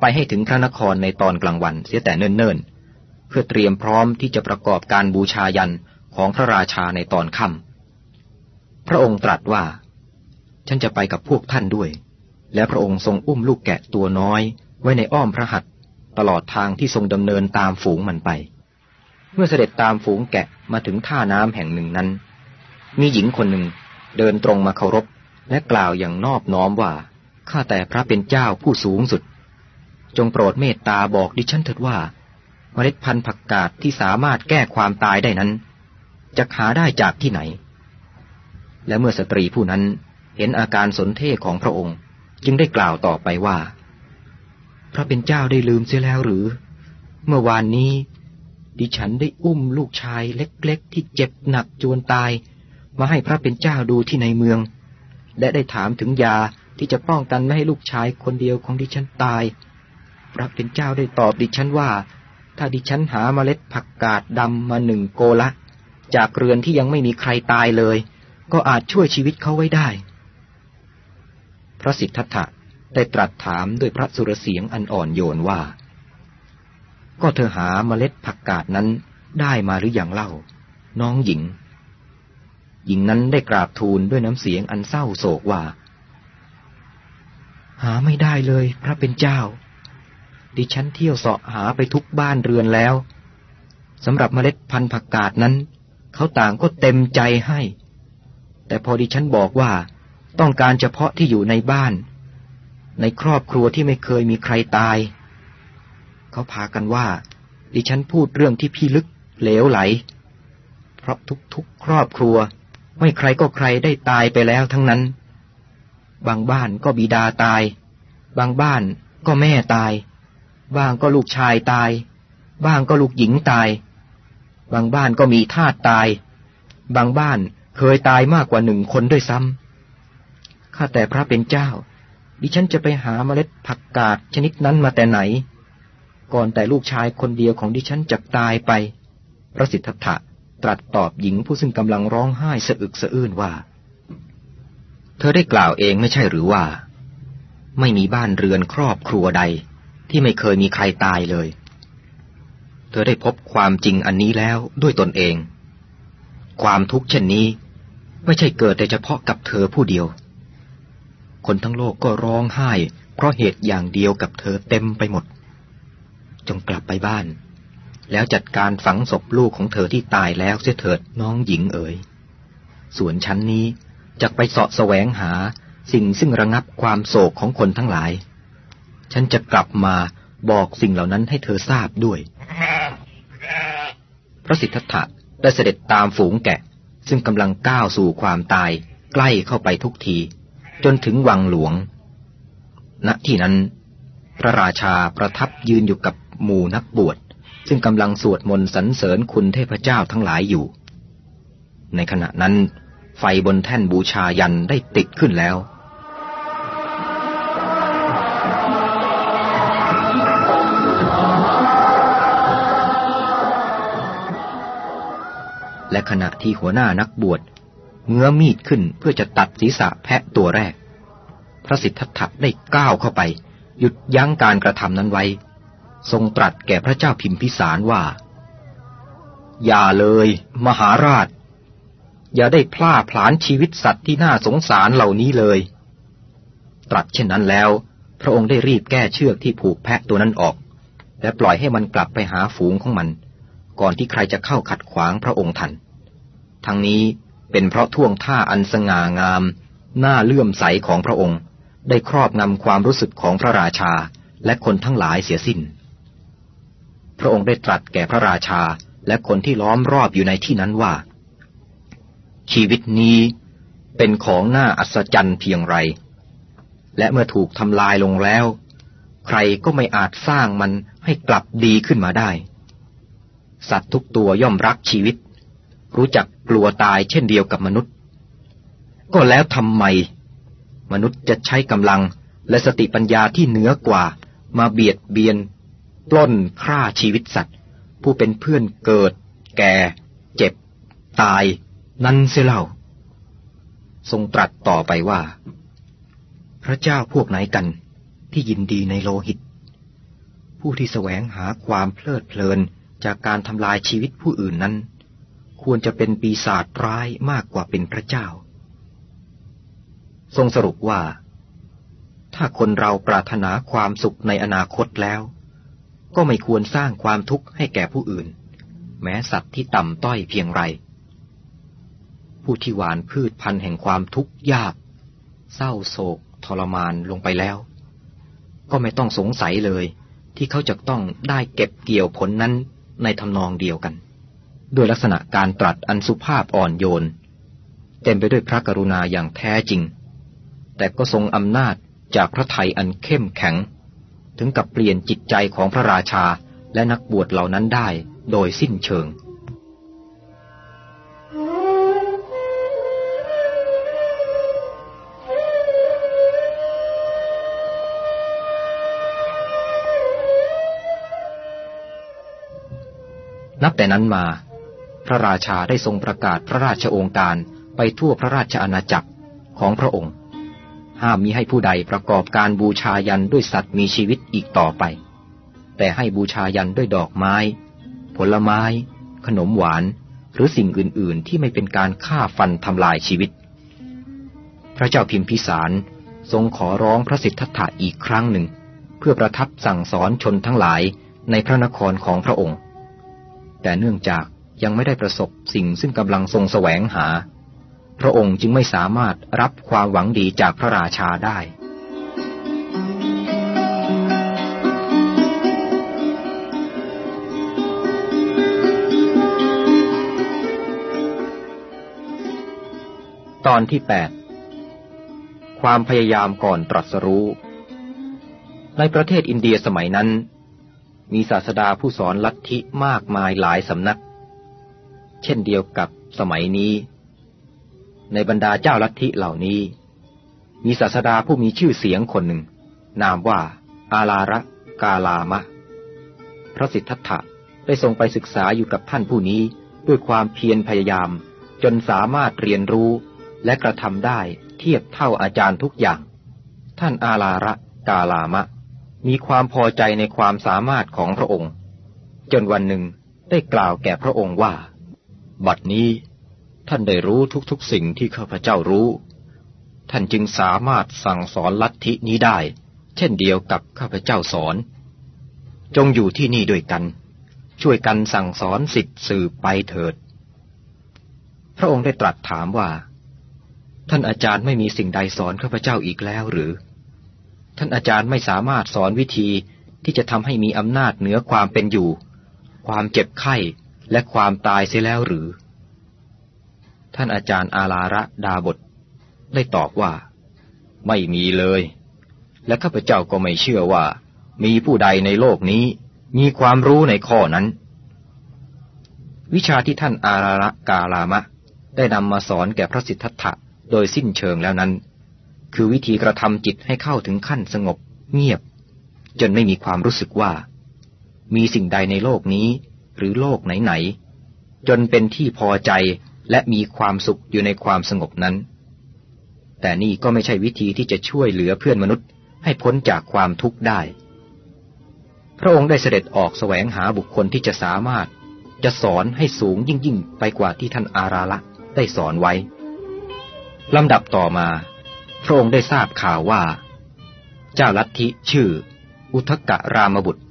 ไปให้ถึงพระนครในตอนกลางวันเสียแต่เนิ่นๆ เพื่อเตรียมพร้อมที่จะประกอบการบูชายันของพระราชาในตอนค่ำพระองค์ตรัสว่า ฉันจะไปกับพวกท่านด้วย และพระองค์ทรงอุ้มลูกแกะตัวน้อยไว้ในอ้อมพระหัตถ ตลอดทางที่ทรงดำเนินตามฝูงมันไป เมื่อเสด็จตามฝูงแกะมาถึงท่าน้ำแห่งหนึ่งนั้น มีหญิงคนหนึ่งเดินตรงมาเคารพ และกล่าวอย่างนอบน้อมว่า ข้าแต่พระเป็นเจ้าผู้สูงสุด จงโปรดเมตตาบอกดิฉันเถิดว่า เมล็ดพันธุ์ผักกาดที่สามารถแก้ความตายได้นั้น จะหาได้จากที่ไหน และเมื่อสตรีผู้นั้นเห็นอาการสนเท่ของพระองค์ จึงได้กล่าวต่อไปว่า พระเป็นเจ้าได้ลืมเสียแล้วหรือ เมื่อวานนี้ ดิฉันได้อุ้มลูกชายเล็กๆ ที่เจ็บหนักจวนตาย มาให้พระเป็นเจ้าดูที่ในเมือง และได้ถามถึงยาที่จะป้องกันไม่ให้ลูกชายคนเดียวของดิฉันตาย พระเป็นเจ้าได้ตอบดิฉันว่า ถ้าดิฉันหาเมล็ดผักกาดดำมาหนึ่งโกละ จากเรือนที่ยังไม่มีใครตายเลย ก็อาจช่วยชีวิตเขาไว้ได้ พระสิทธัตถะ ได้ตรัสถามด้วยพระสุรเสียงอันอ่อนโยนว่า ก็เธอหาเมล็ดผักกาดนั้นได้มาหรืออยังเล่า น้องหญิง หญิงนั้นได้กราบทูลด้วยน้ำเสียงอันเศร้าโศกว่า หาไม่ได้เลย พระเป็นเจ้า ดิฉันเที่ยวเสาะหาไปทุกบ้านเรือนแล้วสำหรับเมล็ดพันธุ์ผักกาดนั้นเขาต่างก็เต็มใจให้ แต่พอดิฉันบอกว่า ต้องการเฉพาะที่อยู่ในบ้าน ในครอบครัวที่ไม่เคยมีใครตาย เขาพากันว่า ดิฉันพูดเรื่องที่พี่ลึกเหลวไหล เพราะทุกๆ ครอบครัว ไม่ใครก็ใครได้ตายไปแล้วทั้งนั้น บางบ้านก็บิดาตาย บางบ้านก็แม่ตาย บ้างก็ลูกชายตาย บ้างก็ลูกหญิงตาย บางบ้านก็มีทาสตาย บางบ้านเคยตายมากกว่าหนึ่งคนด้วยซ้ำข้าแต่พระเป็นเจ้า ดิฉันจะไปหาเมล็ดผักกาดชนิดนั้นมาแต่ไหน ก่อนแต่ลูกชายคนเดียวของดิฉันจะตายไป พระสิทธัตถะตรัสตอบหญิงผู้ซึ่งกำลังร้องไห้สะอึกสะอื้นว่า เธอได้กล่าวเองไม่ใช่หรือว่า ไม่มีบ้านเรือนครอบครัวใด ที่ไม่เคยมีใครตายเลย เธอได้พบความจริงอันนี้แล้วด้วยตนเอง ความทุกข์เช่นนี้ ไม่ใช่เกิดแต่เฉพาะกับเธอผู้เดียว คนทั้งโลกก็ร้องไห้ เพราะเหตุอย่างเดียวกับเธอเต็มไปหมด จงกลับไปบ้าน แล้วจัดการฝังศพลูกของเธอที่ตายแล้วเสียเถิดน้องหญิงเอ๋ย ส่วนฉันนี้จะไปเสาะแสวงหาสิ่งซึ่งระงับความโศกของคนทั้งหลาย ฉันจะกลับมาบอกสิ่งเหล่านั้นให้เธอทราบด้วย พระสิทธัตถะได้เสด็จตามฝูงแกะ ซึ่งกำลังก้าวสู่ความตายใกล้เข้าไปทุกที จนถึงวังหลวง ณ ที่นั้น พระราชาประทับยืนอยู่กับหมู่นักบวช ซึ่งกำลังสวดมนต์สรรเสริญคุณเทพเจ้าทั้งหลายอยู่ ในขณะนั้น ไฟบนแท่นบูชายันได้ติดขึ้นแล้วและขณะที่หัวหน้านักบวช เงื้อมีดขึ้นเพื่อจะตัดศีรษะแพะตัวแรก พระสิทธัตถะได้ก้าวเข้าไป หยุดยั้งการกระทำนั้นไว้ ทรงตรัสแก่พระเจ้าพิมพิสารว่า อย่าเลย มหาราช อย่าได้พลาดผลานชีวิตสัตว์ที่น่าสงสารเหล่านี้เลย ตรัสเช่นนั้นแล้ว พระองค์ได้รีบแก้เชือกที่ผูกแพะตัวนั้นออก และปล่อยให้มันกลับไปหาฝูงของมัน ก่อนที่ใครจะเข้าขัดขวางพระองค์ทัน ทั้งนี้ เป็นเพราะท่วงท่าอันสง่างาม หน่าเลื่อมใสของพระองค์ ได้ครอบงำความรู้สึกของพระราชาและคนทั้งหลายเสียสิ้น พระองค์ได้ตรัสแก่พระราชาและคนที่ล้อมรอบอยู่ในที่นั้นว่า ชีวิตนี้เป็นของน่าอัศจรรย์เพียงไร และเมื่อถูกทำลายลงแล้ว ใครก็ไม่อาจสร้างมันให้กลับดีขึ้นมาได้ สัตว์ทุกตัวย่อมรักชีวิต รู้จักกลัวตายเช่นเดียวกับมนุษย์ ก็แล้วทำไม มนุษย์จะใช้กำลังและสติปัญญาที่เหนือกว่า มาเบียดเบียน ปล้นฆ่าชีวิตสัตว์ ผู้เป็นเพื่อนเกิด แก่ เจ็บ ตาย นั้นเสียเล่า ทรงตรัสต่อไปว่า พระเจ้าพวกไหนกันที่ยินดีในโลหิต ผู้ที่แสวงหาความเพลิดเพลินจากการทำลายชีวิตผู้อื่นนั้น ควรจะเป็นปีศาจร้ายมากกว่าเป็นพระเจ้า ทรงสรุปว่า ถ้าคนเราปรารถนาความสุขในอนาคตแล้ว ก็ไม่ควรสร้างความทุกข์ให้แก่ผู้อื่น แม้สัตว์ที่ต่ำต้อยเพียงไร ผู้ที่หวานพืชพันธุ์แห่งความทุกข์ยาก เศร้าโศก ทรมานลงไปแล้ว ก็ไม่ต้องสงสัยเลยที่เขาจะต้องได้เก็บเกี่ยวผลนั้นในทำนองเดียวกัน ด้วยลักษณะการตรัสอันสุภาพอ่อนโยน เต็มไปด้วยพระกรุณาอย่างแท้จริง แต่ก็ทรงอำนาจจากพระไทยอันเข้มแข็ง ถึงกับเปลี่ยนจิตใจของพระราชาและนักบวชเหล่านั้นได้โดยสิ้นเชิงนับแต่นั้นมา พระราชาได้ทรงประกาศพระราชโองการไปทั่วพระราชอาณาจักรของพระองค์ ห้ามมิให้ผู้ใดประกอบการบูชายันด้วยสัตว์มีชีวิตอีกต่อไป แต่ให้บูชายันด้วยดอกไม้ ผลไม้ ขนมหวาน หรือสิ่งอื่น ๆ ที่ไม่เป็นการฆ่าฟันทำลายชีวิต พระเจ้าพิมพิสารทรงขอร้องพระสิทธัตถะอีกครั้งหนึ่ง เพื่อประทับสั่งสอนชนทั้งหลายในพระนครของพระองค์ แต่เนื่องจาก ยังไม่ได้ประสบสิ่งซึ่งกำลังทรงแสวงหา พระองค์จึงไม่สามารถรับความหวังดีจากพระราชาได้ ตอนที่ 8 ความพยายามก่อนตรัสรู้ ในประเทศอินเดียสมัยนั้นมีศาสดาผู้สอนลัทธิมากมายหลายสำนัก เช่นเดียวกับสมัยนี้ ในบรรดาเจ้าลัทธิเหล่านี้ มีศาสดาผู้มีชื่อเสียงคนหนึ่ง นามว่า อาลาระกาลามะ พระสิทธัตถะได้ทรงไปศึกษาอยู่กับท่านผู้นี้ด้วยความเพียรพยายาม จนสามารถเรียนรู้และกระทำได้เทียบเท่าอาจารย์ทุกอย่าง ท่านอาลาระกาลามะ มีความพอใจในความสามารถของพระองค์ จนวันหนึ่งได้กล่าวแก่พระองค์ว่า บัดนี้ท่านได้รู้ทุกๆสิ่งที่ข้าพเจ้ารู้ ท่านจึงสามารถสั่งสอนลัทธินี้ได้ เช่นเดียวกับข้าพเจ้าสอน จงอยู่ที่นี่ด้วยกัน ช่วยกันสั่งสอนสิทธิ์สืบไปเถิด พระองค์ได้ตรัสถามว่า ท่านอาจารย์ไม่มีสิ่งใดสอนข้าพเจ้าอีกแล้วหรือ ท่านอาจารย์ไม่สามารถสอนวิธีที่จะทำให้มีอำนาจเหนือความเป็นอยู่ ความเจ็บไข้ และความตายเสียแล้วหรือ ท่านอาจารย์อาลาระดาบทได้ตอบว่า ไม่มีเลย และข้าพเจ้าก็ไม่เชื่อว่า มีผู้ใดในโลกนี้มีความรู้ในข้อนั้น วิชาที่ท่านอาราระกาลามะ ได้นำมาสอนแก่พระสิทธัตถะโดยสิ้นเชิงแล้วนั้น คือวิธีกระทำจิตให้เข้าถึงขั้นสงบ เงียบ จนไม่มีความรู้สึกว่า มีสิ่งใดในโลกนี้ หรือโลกไหนๆจนเป็นที่พอใจและมีความสุขอยู่ในความสงบนั้น แต่นี่ก็ไม่ใช่วิธีที่จะช่วยเหลือเพื่อนมนุษย์ให้พ้นจากความทุกข์ได้ พระองค์ได้เสด็จออกแสวงหาบุคคลที่จะสามารถจะสอนให้สูงยิ่งยิ่งไปกว่าที่ท่านอาราละได้สอนไว้ ลำดับต่อมา พระองค์ได้ทราบข่าวว่า เจ้าลัทธิชื่อ อุทกะรามบุตร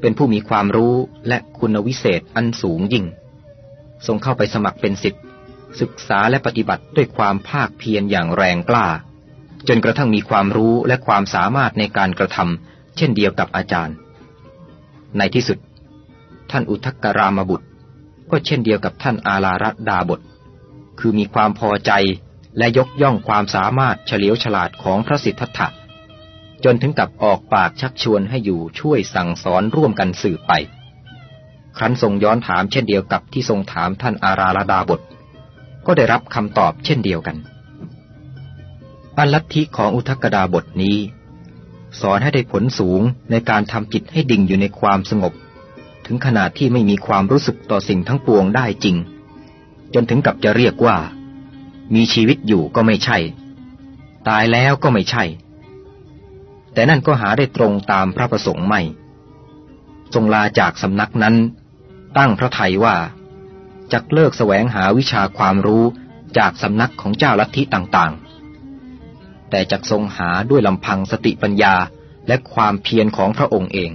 เป็นผู้มีความรู้และคุณวิเศษอันสูงยิ่ง ทรงเข้าไปสมัครเป็นสิทธิ์ศึกษาและปฏิบัติด้วยความภาคเพียรอย่างแรงกล้า จนกระทั่งมีความรู้และความสามารถในการกระทำเช่นเดียวกับอาจารย์ ในที่สุด ท่านอุทกรามบุตร ก็เช่นเดียวกับท่านอาลารัดาบท คือมีความพอใจและยกย่องความสามารถเฉลียวฉลาดของพระสิทธัตถะ จนถึงกับออกปากชักชวนให้อยู่ช่วยสั่งสอนร่วมกันสืบไป ครั้นทรงย้อนถามเช่นเดียวกับที่ทรงถามท่านอาราลดาบท ก็ได้รับคำตอบเช่นเดียวกัน อันลัทธิของอุทกดาบทนี้ สอนให้ได้ผลสูงในการทำจิตให้ดิ่งอยู่ในความสงบ ถึงขนาดที่ไม่มีความรู้สึกต่อสิ่งทั้งปวงได้จริง จนถึงกับจะเรียกว่า มีชีวิตอยู่ก็ไม่ใช่ ตายแล้วก็ไม่ใช่ แต่นั่นก็หาได้ตรงตามพระประสงค์ไม่ ทรงลาจากสำนักนั้น ตั้งพระไทยว่าจะเลิกแสวงหาวิชาความรู้จากสำนักของเจ้าลัทธิต่างๆ แต่จะทรงหาด้วยลำพังสติปัญญาและความเพียรของพระองค์เอง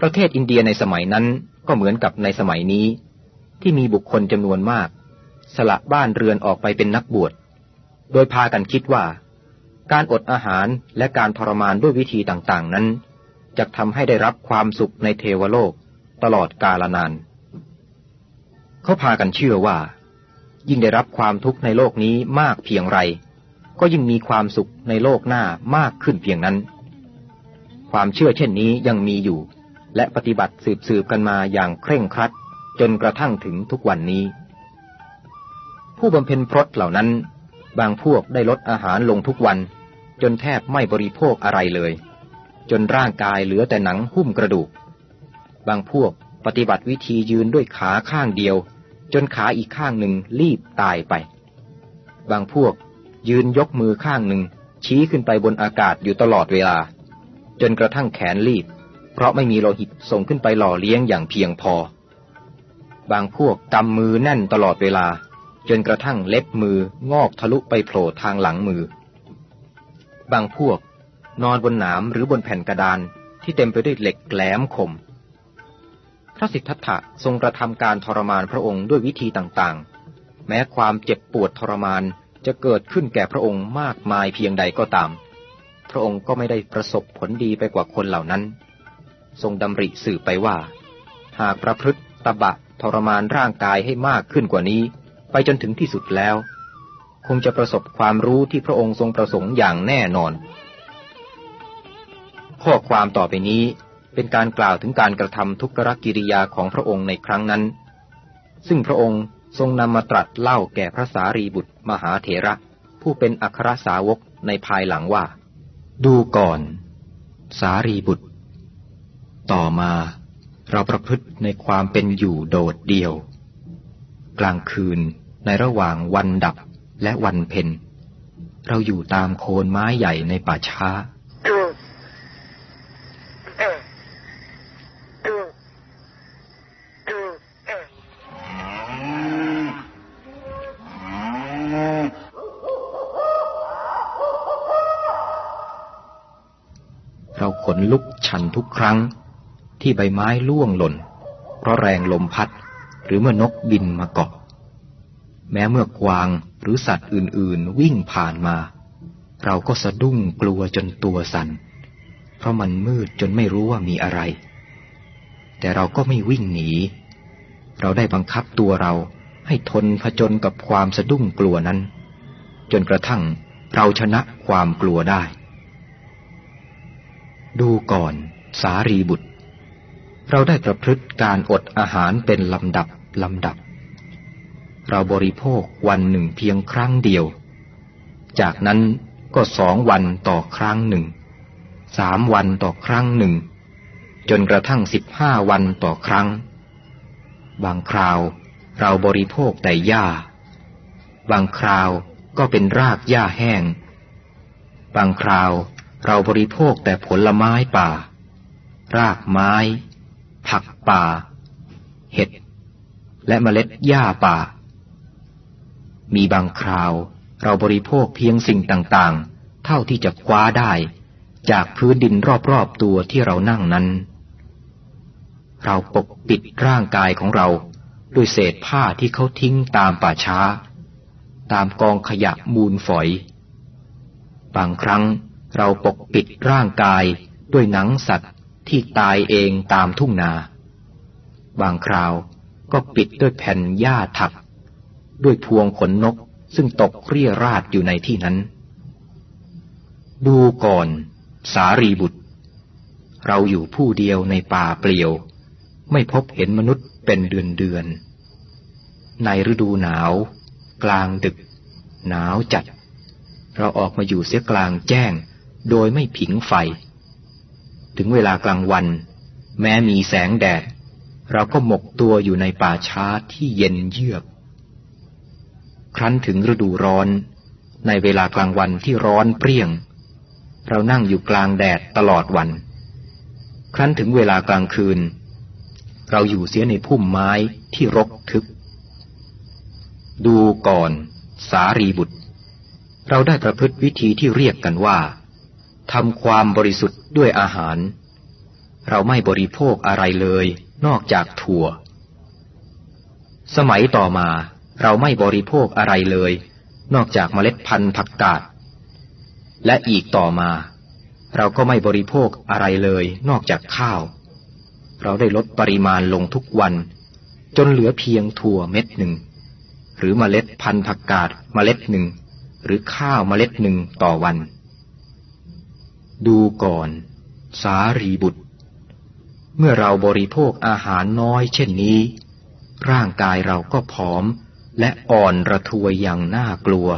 ประเทศอินเดียในสมัยนั้นก็เหมือนกับในสมัยนี้ ที่มีบุคคลจำนวนมาก สละบ้านเรือนออกไปเป็นนักบวช โดยพากันคิดว่า การอดอาหารและการทรมานด้วยวิธีต่างๆนั้น จะทำให้ได้รับความสุขในเทวโลกตลอดกาลนาน เขาพากันเชื่อว่า ยิ่งได้รับความทุกข์ในโลกนี้มากเพียงไร ก็ยิ่งมีความสุขในโลกหน้ามากขึ้นเพียงนั้น ความเชื่อเช่นนี้ยังมีอยู่ และปฏิบัติสืบสืบกันมาอย่างเคร่งครัด จนกระทั่งถึงทุกวันนี้ ผู้บำเพ็ญพรตเหล่านั้น บางพวกได้ลดอาหารลงทุกวัน จนแทบไม่บริโภคอะไรเลย จนร่างกายเหลือแต่หนังหุ้มกระดูก บางพวกปฏิบัติวิธียืนด้วยขาข้างเดียว จนขาอีกข้างหนึ่งรีบตายไป บางพวกยืนยกมือข้างหนึ่ง ชี้ขึ้นไปบนอากาศอยู่ตลอดเวลา จนกระทั่งแขนรีบ เพราะไม่มีโลหิตส่งขึ้นไปหล่อเลี้ยงอย่างเพียงพอ บางพวกกำมือแน่นตลอดเวลา จนกระทั่งเล็บมืองอกทะลุไปโผล่ทางหลังมือ บางพวกนอนบนหนามหรือบนแผ่นกระดานที่เต็มไปด้วยเหล็กแหลมคม พระสิทธัตถะทรงกระทำการทรมานพระองค์ด้วยวิธีต่างๆ แม้ความเจ็บปวดทรมานจะเกิดขึ้นแก่พระองค์มากมายเพียงใดก็ตาม พระองค์ก็ไม่ได้ประสบผลดีไปกว่าคนเหล่านั้น ทรงดำริสื่อไปว่า หากประพฤติตบะทรมานร่างกายให้มากขึ้นกว่านี้ ไปจนถึงที่สุดแล้ว คงจะประสบความรู้ที่พระองค์ทรงประสงค์อย่างแน่นอน ข้อความต่อไปนี้เป็นการกล่าวถึงการกระทำทุกขกิริยาของพระองค์ในครั้งนั้น ซึ่งพระองค์ทรงนำมาตรัสเล่าแก่พระสารีบุตรมหาเถระ ผู้เป็นอัครสาวกในภายหลังว่า ดูก่อน สารีบุตร ต่อมาเราประพฤติในความเป็นอยู่โดดเดี่ยว กลางคืนในระหว่างวันดับและวันเพ็ญเราอยู่ตามโคนไม้ใหญ่ในป่าช้า เราขนลุกชันทุกครั้งที่ใบไม้ล่วงหล่น เพราะแรงลมพัด หรือเมื่อนกบินมาเกาะ แม้เมื่อกวางหรือสัตว์อื่นๆวิ่งผ่านมา เราก็สะดุ้งกลัวจนตัวสัน่น เพราะมันมืดจนไม่รู้ว่ามีอะไร แต่เราก็ไม่วิ่งหนี เราได้บังคับตัวเราให้ทนผจญกับความสะดุ้งกลัวนั้น จนกระทั่งเราชนะความกลัวได้ ดูก่อน สารีบุตร เราได้ประพฤติการอดอาหารเป็นลำดับ ลำดับ เราบริโภควันหนึ่งเพียงครั้งเดียว จากนั้นก็สองวันต่อครั้งหนึ่ง สามวันต่อครั้งหนึ่ง จนกระทั่งสิบห้าวันต่อครั้ง บางคราวเราบริโภคแต่หญ้า บางคราวก็เป็นรากหญ้าแห้ง บางคราวเราบริโภคแต่ผลไม้ป่า รากไม้ ผักป่า เห็ด และเมล็ดหญ้าป่า มีบางคราวเราบริโภคเพียงสิ่งต่างๆ เท่าที่จะคว้าได้ จากพื้นดินรอบๆตัวที่เรานั่งนั้น เราปกปิดร่างกายของเราด้วยเศษผ้าที่เขาทิ้งตามป่าช้า ตามกองขยะมูลฝอย บางครั้งเราปกปิดร่างกายด้วยหนังสัตว์ที่ตายเองตามทุ่งนา บางคราว ก็ปิดด้วยแผ่นหญ้าถัก ด้วยพวงขนนกซึ่งตกเรียราดอยู่ในที่นั้น ดูก่อน สารีบุตร เราอยู่ผู้เดียวในป่าเปลี่ยว ไม่พบเห็นมนุษย์เป็นเดือนเดือน ในฤดูหนาว กลางดึก หนาวจัด เราออกมาอยู่เสียกลางแจ้ง โดยไม่ผิงไฟ ถึงเวลากลางวัน แม้มีแสงแดด เราก็หมกตัวอยู่ในป่าช้าที่เย็นเยือก ครั้นถึงฤดูร้อน ในเวลากลางวันที่ร้อนเปรี้ยง เรานั่งอยู่กลางแดดตลอดวัน ครั้นถึงเวลากลางคืน เราอยู่เสียในพุ่มไม้ที่รกทึบ ดูก่อน สารีบุตร เราได้ประพฤติวิธีที่เรียกกันว่าทำความบริสุทธิ์ด้วยอาหาร เราไม่บริโภคอะไรเลย นอกจากถั่ว สมัยต่อมาเราไม่บริโภคอะไรเลย นอกจากเมล็ดพันธุ์ผักกาด และอีกต่อมา เราก็ไม่บริโภคอะไรเลย นอกจากข้าว เราได้ลดปริมาณลงทุกวัน จนเหลือเพียงถั่วเม็ดหนึ่ง หรือเมล็ดพันธุ์ผักกาดเมล็ดหนึ่ง หรือข้าวเมล็ดหนึ่งต่อวัน ดูก่อน สารีบุตร เมื่อเราบริโภคอาหารน้อยเช่นนี้ ร่างกายเราก็ผอมและอ่อนระทวยอย่างน่ากลัว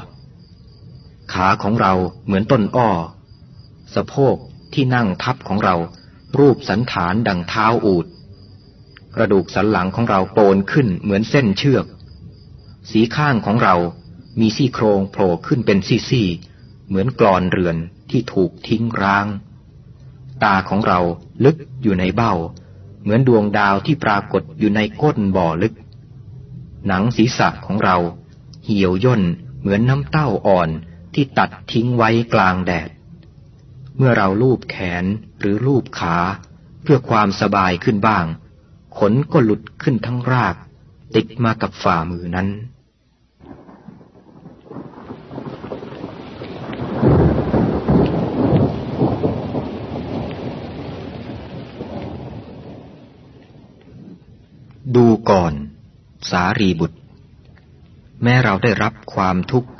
ขาของเราเหมือนต้นอ้อ สะโพกที่นั่งทับของเรา รูปสันฐานดังเท้าอูด กระดูกสันหลังของเราโปนขึ้นเหมือนเส้นเชือก สีข้างของเรามีซี่โครงโผล่ขึ้นเป็นซี่ๆเหมือนกรอนเรือนที่ถูกทิ้งร้าง ตาของเรา ลึกอยู่ในเบ้า เหมือนดวงดาวที่ปรากฏอยู่ในก้นบ่อลึก หนังศีรษะของเรา เหี่ยวย่นเหมือนน้ำเต้าอ่อนที่ตัดทิ้งไว้กลางแดด เมื่อเราลูบแขนหรือลูบขา เพื่อความสบายขึ้นบ้าง ขนก็หลุดขึ้นทั้งราก ติดมากับฝ่ามือนั้น ดูก่อน สารีบุตร แม้เราได้รับความทุกข์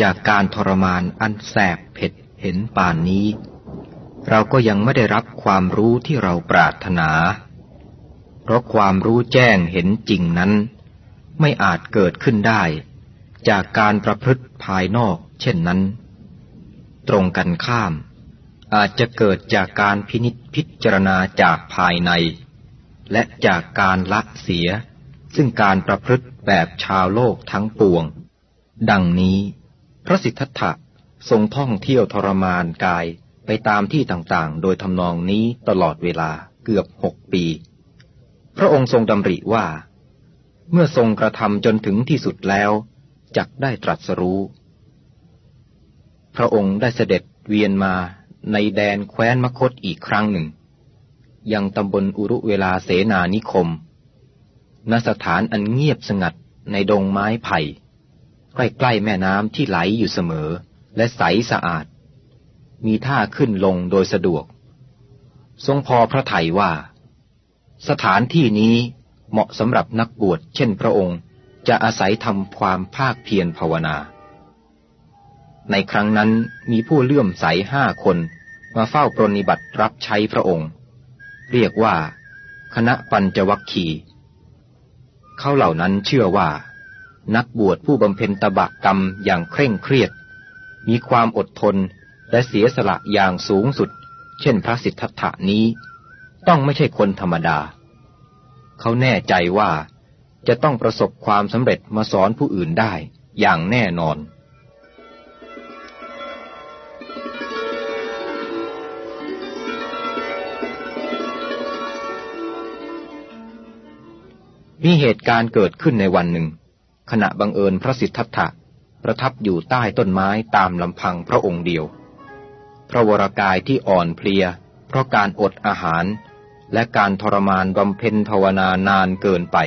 จากการทรมานอันแสบเผ็ดเห็นป่านนี้ เราก็ยังไม่ได้รับความรู้ที่เราปรารถนา เพราะความรู้แจ้งเห็นจริงนั้น ไม่อาจเกิดขึ้นได้ จากการประพฤติภายนอกเช่นนั้น ตรงกันข้าม อาจจะเกิดจากการพินิจพิจารณาจากภายใน และจากการละเสีย ซึ่งการประพฤติแบบชาวโลกทั้งปวง ดังนี้ พระสิทธัตถะทรงท่องเที่ยวทรมานกายไปตามที่ต่างๆ โดยทำนองนี้ตลอดเวลาเกือบหกปี พระองค์ทรงดำริว่า เมื่อทรงกระทำจนถึงที่สุดแล้วจักได้ตรัสรู้ พระองค์ได้เสด็จเวียนมาในแดนแคว้นมคตอีกครั้งหนึ่ง ยังตำบลอุรุเวลาเสนานิคม ณสถานอันเงียบสงัดในดงไม้ไผ่ ใกล้ๆแม่น้ำที่ไหลอยู่เสมอ และใสสะอาด มีท่าขึ้นลงโดยสะดวก ทรงพอพระไถยว่า สถานที่นี้เหมาะสำหรับนักบวชเช่นพระองค์จะอาศัยทำความภาคเพียรภาวนา ในครั้งนั้นมีผู้เลื่อมใสห้าคนมาเฝ้าปรนิบัติรับใช้พระองค์ เรียกว่า คณะปัญจวัคคีเขาเหล่านั้นเชื่อว่า นักบวชผู้บำเพ็ญตบะกรรมอย่างเคร่งเครียด มีความอดทนและเสียสละอย่างสูงสุด เช่นพระสิทธัตถานี้ ต้องไม่ใช่คนธรรมดา เขาแน่ใจว่าจะต้องประสบความสำเร็จมาสอนผู้อื่นได้อย่างแน่นอน มีเหตุการณ์เกิดขึ้นในวันหนึ่ง ขณะบังเอิญพระสิทธัตถะประทับอยู่ใต้ต้นไม้ตามลำพังพระองค์เดียว พระวรากายที่อ่อนเพลีย เพราะการอดอาหาร และการทรมานบำเพ็ญภาวนานานเกินไป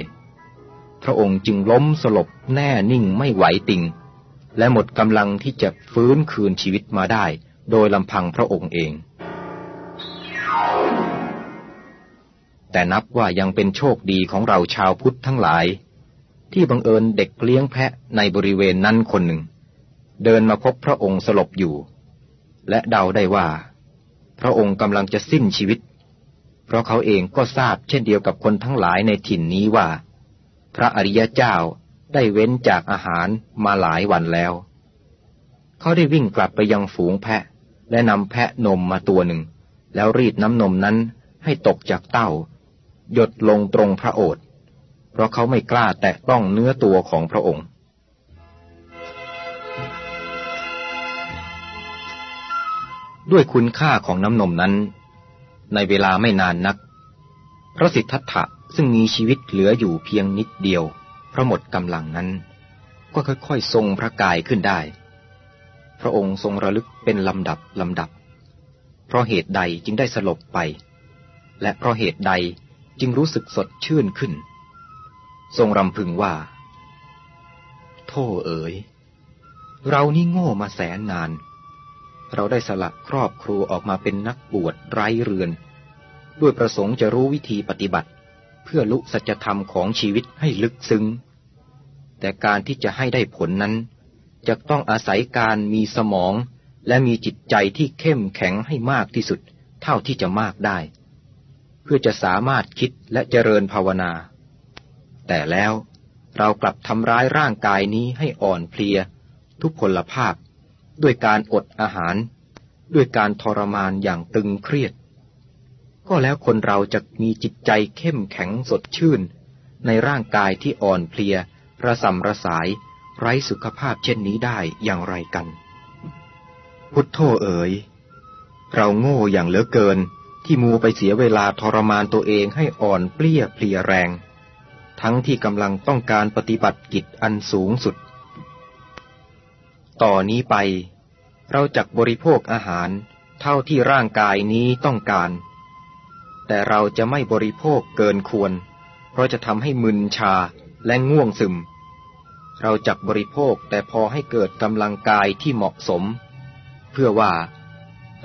พระองค์จึงล้มสลบแน่นิ่งไม่ไหวติง และหมดกำลังที่จะฟื้นคืนชีวิตมาได้ โดยลำพังพระองค์เอง แต่นับว่ายังเป็นโชคดีของเราชาวพุทธทั้งหลาย ที่บังเอิญเด็กเลี้ยงแพะในบริเวณนั้นคนหนึ่ง เดินมาพบพระองค์สลบอยู่ และเดาได้ว่า พระองค์กำลังจะสิ้นชีวิต เพราะเขาเองก็ทราบเช่นเดียวกับคนทั้งหลายในถิ่นนี้ว่า พระอริยเจ้าได้เว้นจากอาหารมาหลายวันแล้ว เขาได้วิ่งกลับไปยังฝูงแพะและนำแพะนมมาตัวหนึ่ง แล้วรีดน้ำนมนั้นให้ตกจากเต้า หยดลงตรงพระโอษฐ์เพราะเขาไม่กล้าแตะต้องเนื้อตัวของพระองค์ ด้วยคุณค่าของน้ำนมนั้น ในเวลาไม่นานนัก พระสิทธัตถะซึ่งมีชีวิตเหลืออยู่เพียงนิดเดียวเพราะหมดกำลังนั้น ก็ค่อยๆทรงพระกายขึ้นได้ พระองค์ทรงระลึกเป็นลำดับลำดับ เพราะเหตุใดจึงได้สลบไป และเพราะเหตุใด จึงรู้สึกสดชื่นขึ้น ทรงรำพึงว่า โธ่เอ๋ย เรานี่โง่มาแสนนาน เราได้สละครอบครัวออกมาเป็นนักบวชไร้เรือน ด้วยประสงค์จะรู้วิธีปฏิบัติ เพื่อลุสัจธรรมของชีวิตให้ลึกซึ้ง แต่การที่จะให้ได้ผลนั้นจะต้องอาศัยการมีสมองและมีจิตใจที่เข้มแข็งให้มากที่สุด เท่าที่จะมากได้ เพื่อจะสามารถคิดและเจริญภาวนา แต่แล้วเรากลับทำร้ายร่างกายนี้ให้อ่อนเพลีย ทุกพลภาพ ด้วยการอดอาหาร ด้วยการทรมานอย่างตึงเครียด ก็แล้วคนเราจะมีจิตใจเข้มแข็งสดชื่น ในร่างกายที่อ่อนเพลียระสำระสาย ไร้สุขภาพเช่นนี้ได้อย่างไรกัน พุทโธเอ๋ย เราโง่อย่างเหลือเกิน ที่มูไปเสียเวลาทรมานตัวเองให้อ่อนเปลี้ยเพลียแรง ทั้งที่กำลังต้องการปฏิบัติกิจอันสูงสุด ต่อนนี้ไป เราจักบริโภคอาหารเท่าที่ร่างกายนี้ต้องการ แต่เราจะไม่บริโภคเกินควร เพราะจะทำให้มึนชาและง่วงซึม เราจักบริโภคแต่พอให้เกิดกำลังกายที่เหมาะสม เพื่อว่า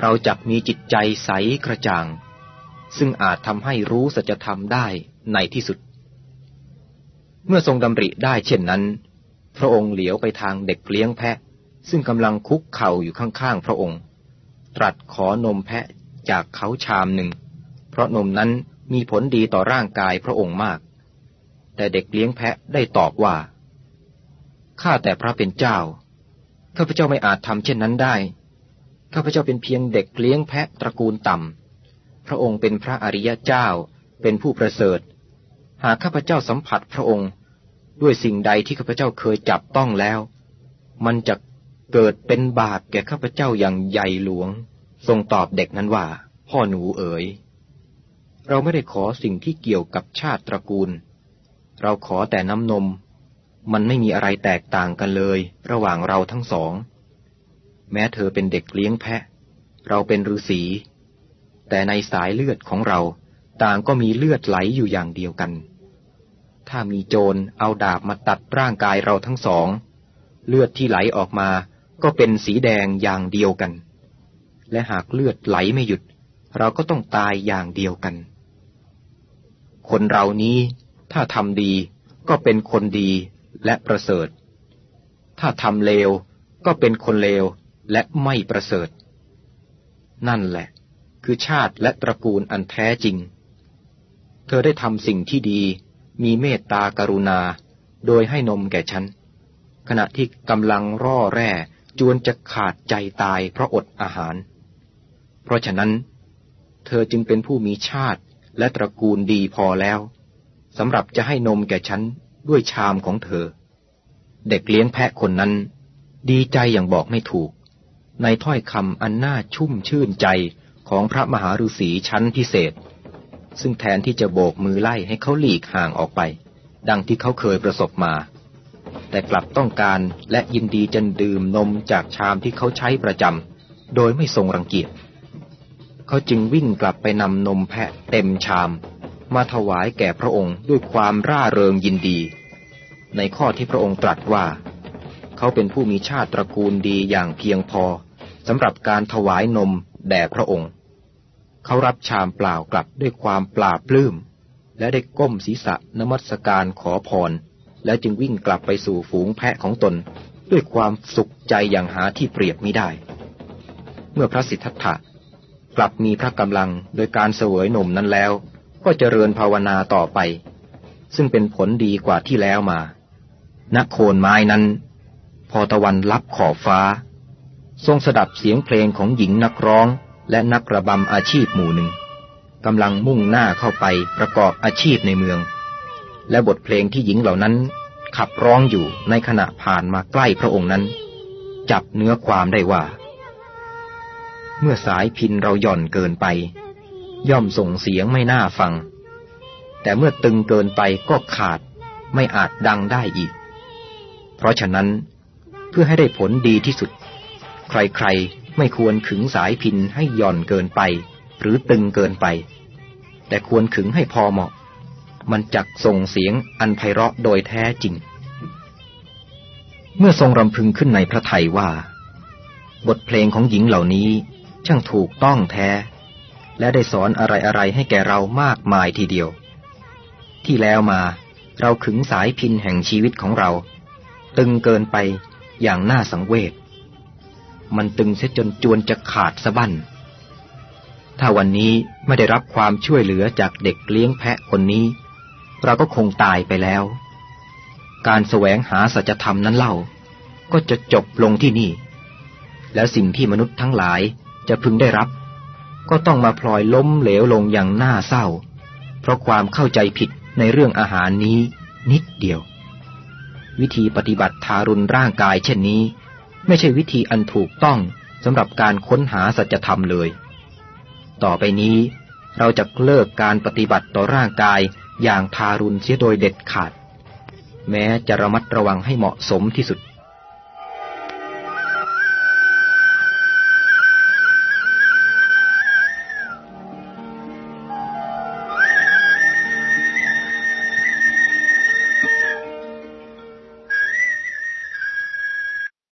เราจักมีจิตใจใสกระจ่าง ซึ่งอาจทำให้รู้สัจธรรมได้ในที่สุด เมื่อทรงดำริได้เช่นนั้น พระองค์เหลียวไปทางเด็กเลี้ยงแพะ ซึ่งกำลังคุกเข่าอยู่ข้างๆพระองค์ ตรัสขอนมแพะจากเขาชามหนึ่ง เพราะนมนั้นมีผลดีต่อร่างกายพระองค์มาก แต่เด็กเลี้ยงแพะได้ตอบว่า ข้าแต่พระเป็นเจ้า ข้าพเจ้าไม่อาจทำเช่นนั้นได้ ข้าพเจ้าเป็นเพียงเด็กเลี้ยงแพะตระกูลต่ำ พระองค์เป็นพระอริยเจ้า เป็นผู้ประเสริฐ หากข้าพเจ้าสัมผัสพระองค์ ด้วยสิ่งใดที่ข้าพเจ้าเคยจับต้องแล้ว มันจะเกิดเป็นบาปแก่ข้าพเจ้าอย่างใหญ่หลวง ทรงตอบเด็กนั้นว่า พ่อหนูเอ๋ย เราไม่ได้ขอสิ่งที่เกี่ยวกับชาติตระกูล เราขอแต่น้ำนม มันไม่มีอะไรแตกต่างกันเลย ระหว่างเราทั้งสอง แม้เธอเป็นเด็กเลี้ยงแพะ เราเป็นฤาษี แต่ในสายเลือดของเราต่างก็มีเลือดไหลอยู่อย่างเดียวกัน ถ้ามีโจรเอาดาบมาตัดร่างกายเราทั้งสอง เลือดที่ไหลออกมาก็เป็นสีแดงอย่างเดียวกัน และหากเลือดไหลไม่หยุด เราก็ต้องตายอย่างเดียวกัน คนเรานี้ถ้าทำดีก็เป็นคนดีและประเสริฐ ถ้าทำเลวก็เป็นคนเลว และไม่ประเสริฐ นั่นแหละ คือชาติและตระกูลอันแท้จริง เธอได้ทำสิ่งที่ดี มีเมตตากรุณา โดยให้นมแก่ฉัน ขณะที่กำลังร่อแร่จวนจะขาดใจตายเพราะอดอาหาร เพราะฉะนั้น เธอจึงเป็นผู้มีชาติและตระกูลดีพอแล้วสำหรับจะให้นมแก่ฉันด้วยชามของเธอ เด็กเลี้ยงแพะคนนั้น ดีใจอย่างบอกไม่ถูก ในถ้อยคำอันน่าชุ่มชื่นใจของพระมหาฤาษีชั้นพิเศษ ซึ่งแทนที่จะโบกมือไล่ให้เขาหลีกห่างออกไป ดังที่เขาเคยประสบมา แต่กลับต้องการและยินดีจะดื่มนมจากชามที่เขาใช้ประจำโดยไม่ทรงรังเกียจเขาจึงวิ่งกลับไปนำนมแพะเต็มชาม มาถวายแก่พระองค์ด้วยความร่าเริงยินดี ในข้อที่พระองค์ตรัสว่า เขาเป็นผู้มีชาติตระกูลดีอย่างเพียงพอ สำหรับการถวายนมแด่พระองค์ เขารับชามเปล่ากลับด้วยความปลาบปลื้ม และได้ก้มศีรษะนมัสการขอพร และจึงวิ่งกลับไปสู่ฝูงแพะของตน ด้วยความสุขใจอย่างหาที่เปรียบไม่ได้ เมื่อพระสิทธัตถะกลับมีพระกำลังโดยการเสวยนมนั้นแล้ว ก็เจริญภาวนาต่อไป ซึ่งเป็นผลดีกว่าที่แล้วมาณโคนไม้นั้น พอตะวันลับขอบฟ้า ทรงสดับเสียงเพลงของหญิงนักร้องและนักระบำอาชีพหมู่หนึ่งกำลังมุ่งหน้าเข้าไปประกอบอาชีพในเมือง และบทเพลงที่หญิงเหล่านั้น ขับร้องอยู่ในขณะผ่านมาใกล้พระองค์นั้น จับเนื้อความได้ว่า เมื่อสายพินเราหย่อนเกินไป ย่อมส่งเสียงไม่น่าฟัง แต่เมื่อตึงเกินไปก็ขาดไม่อาจดังได้อีก เพราะฉะนั้นเพื่อให้ได้ผลดีที่สุด ใครๆ ไม่ควรขึงสายพินให้หย่อนเกินไป หรือตึงเกินไป แต่ควรขึงให้พอเหมาะ มันจักส่งเสียงอันไพเราะโดยแท้จริง เมื่อทรงรำพึงขึ้นในพระไทยว่า บทเพลงของหญิงเหล่านี้ช่างถูกต้องแท้ และได้สอนอะไรๆให้แก่เรามากมายทีเดียว ที่แล้วมาเราขึงสายพินแห่งชีวิตของเรา ตึงเกินไปอย่างน่าสังเวช มันตึงเสียจนจวนจะขาดสะบั้น ถ้าวันนี้ไม่ได้รับความช่วยเหลือจากเด็กเลี้ยงแพะคนนี้ เราก็คงตายไปแล้ว การแสวงหาสัจธรรมนั้นเล่า ก็จะจบลงที่นี่ แล้วสิ่งที่มนุษย์ทั้งหลายจะพึงได้รับ ก็ต้องมาพลอยล้มเหลวลงอย่างน่าเศร้า เพราะความเข้าใจผิดในเรื่องอาหารนี้นิดเดียว วิธีปฏิบัติทารุณร่างกายเช่นนี้ ไม่ใช่วิธีอันถูกต้องสำหรับการค้นหาสัจธรรมเลย ต่อไปนี้ เราจะเลิกการปฏิบัติต่อร่างกายอย่างทารุณเสียโดยเด็ดขาด แม้จะระมัดระวังให้เหมาะสมที่สุด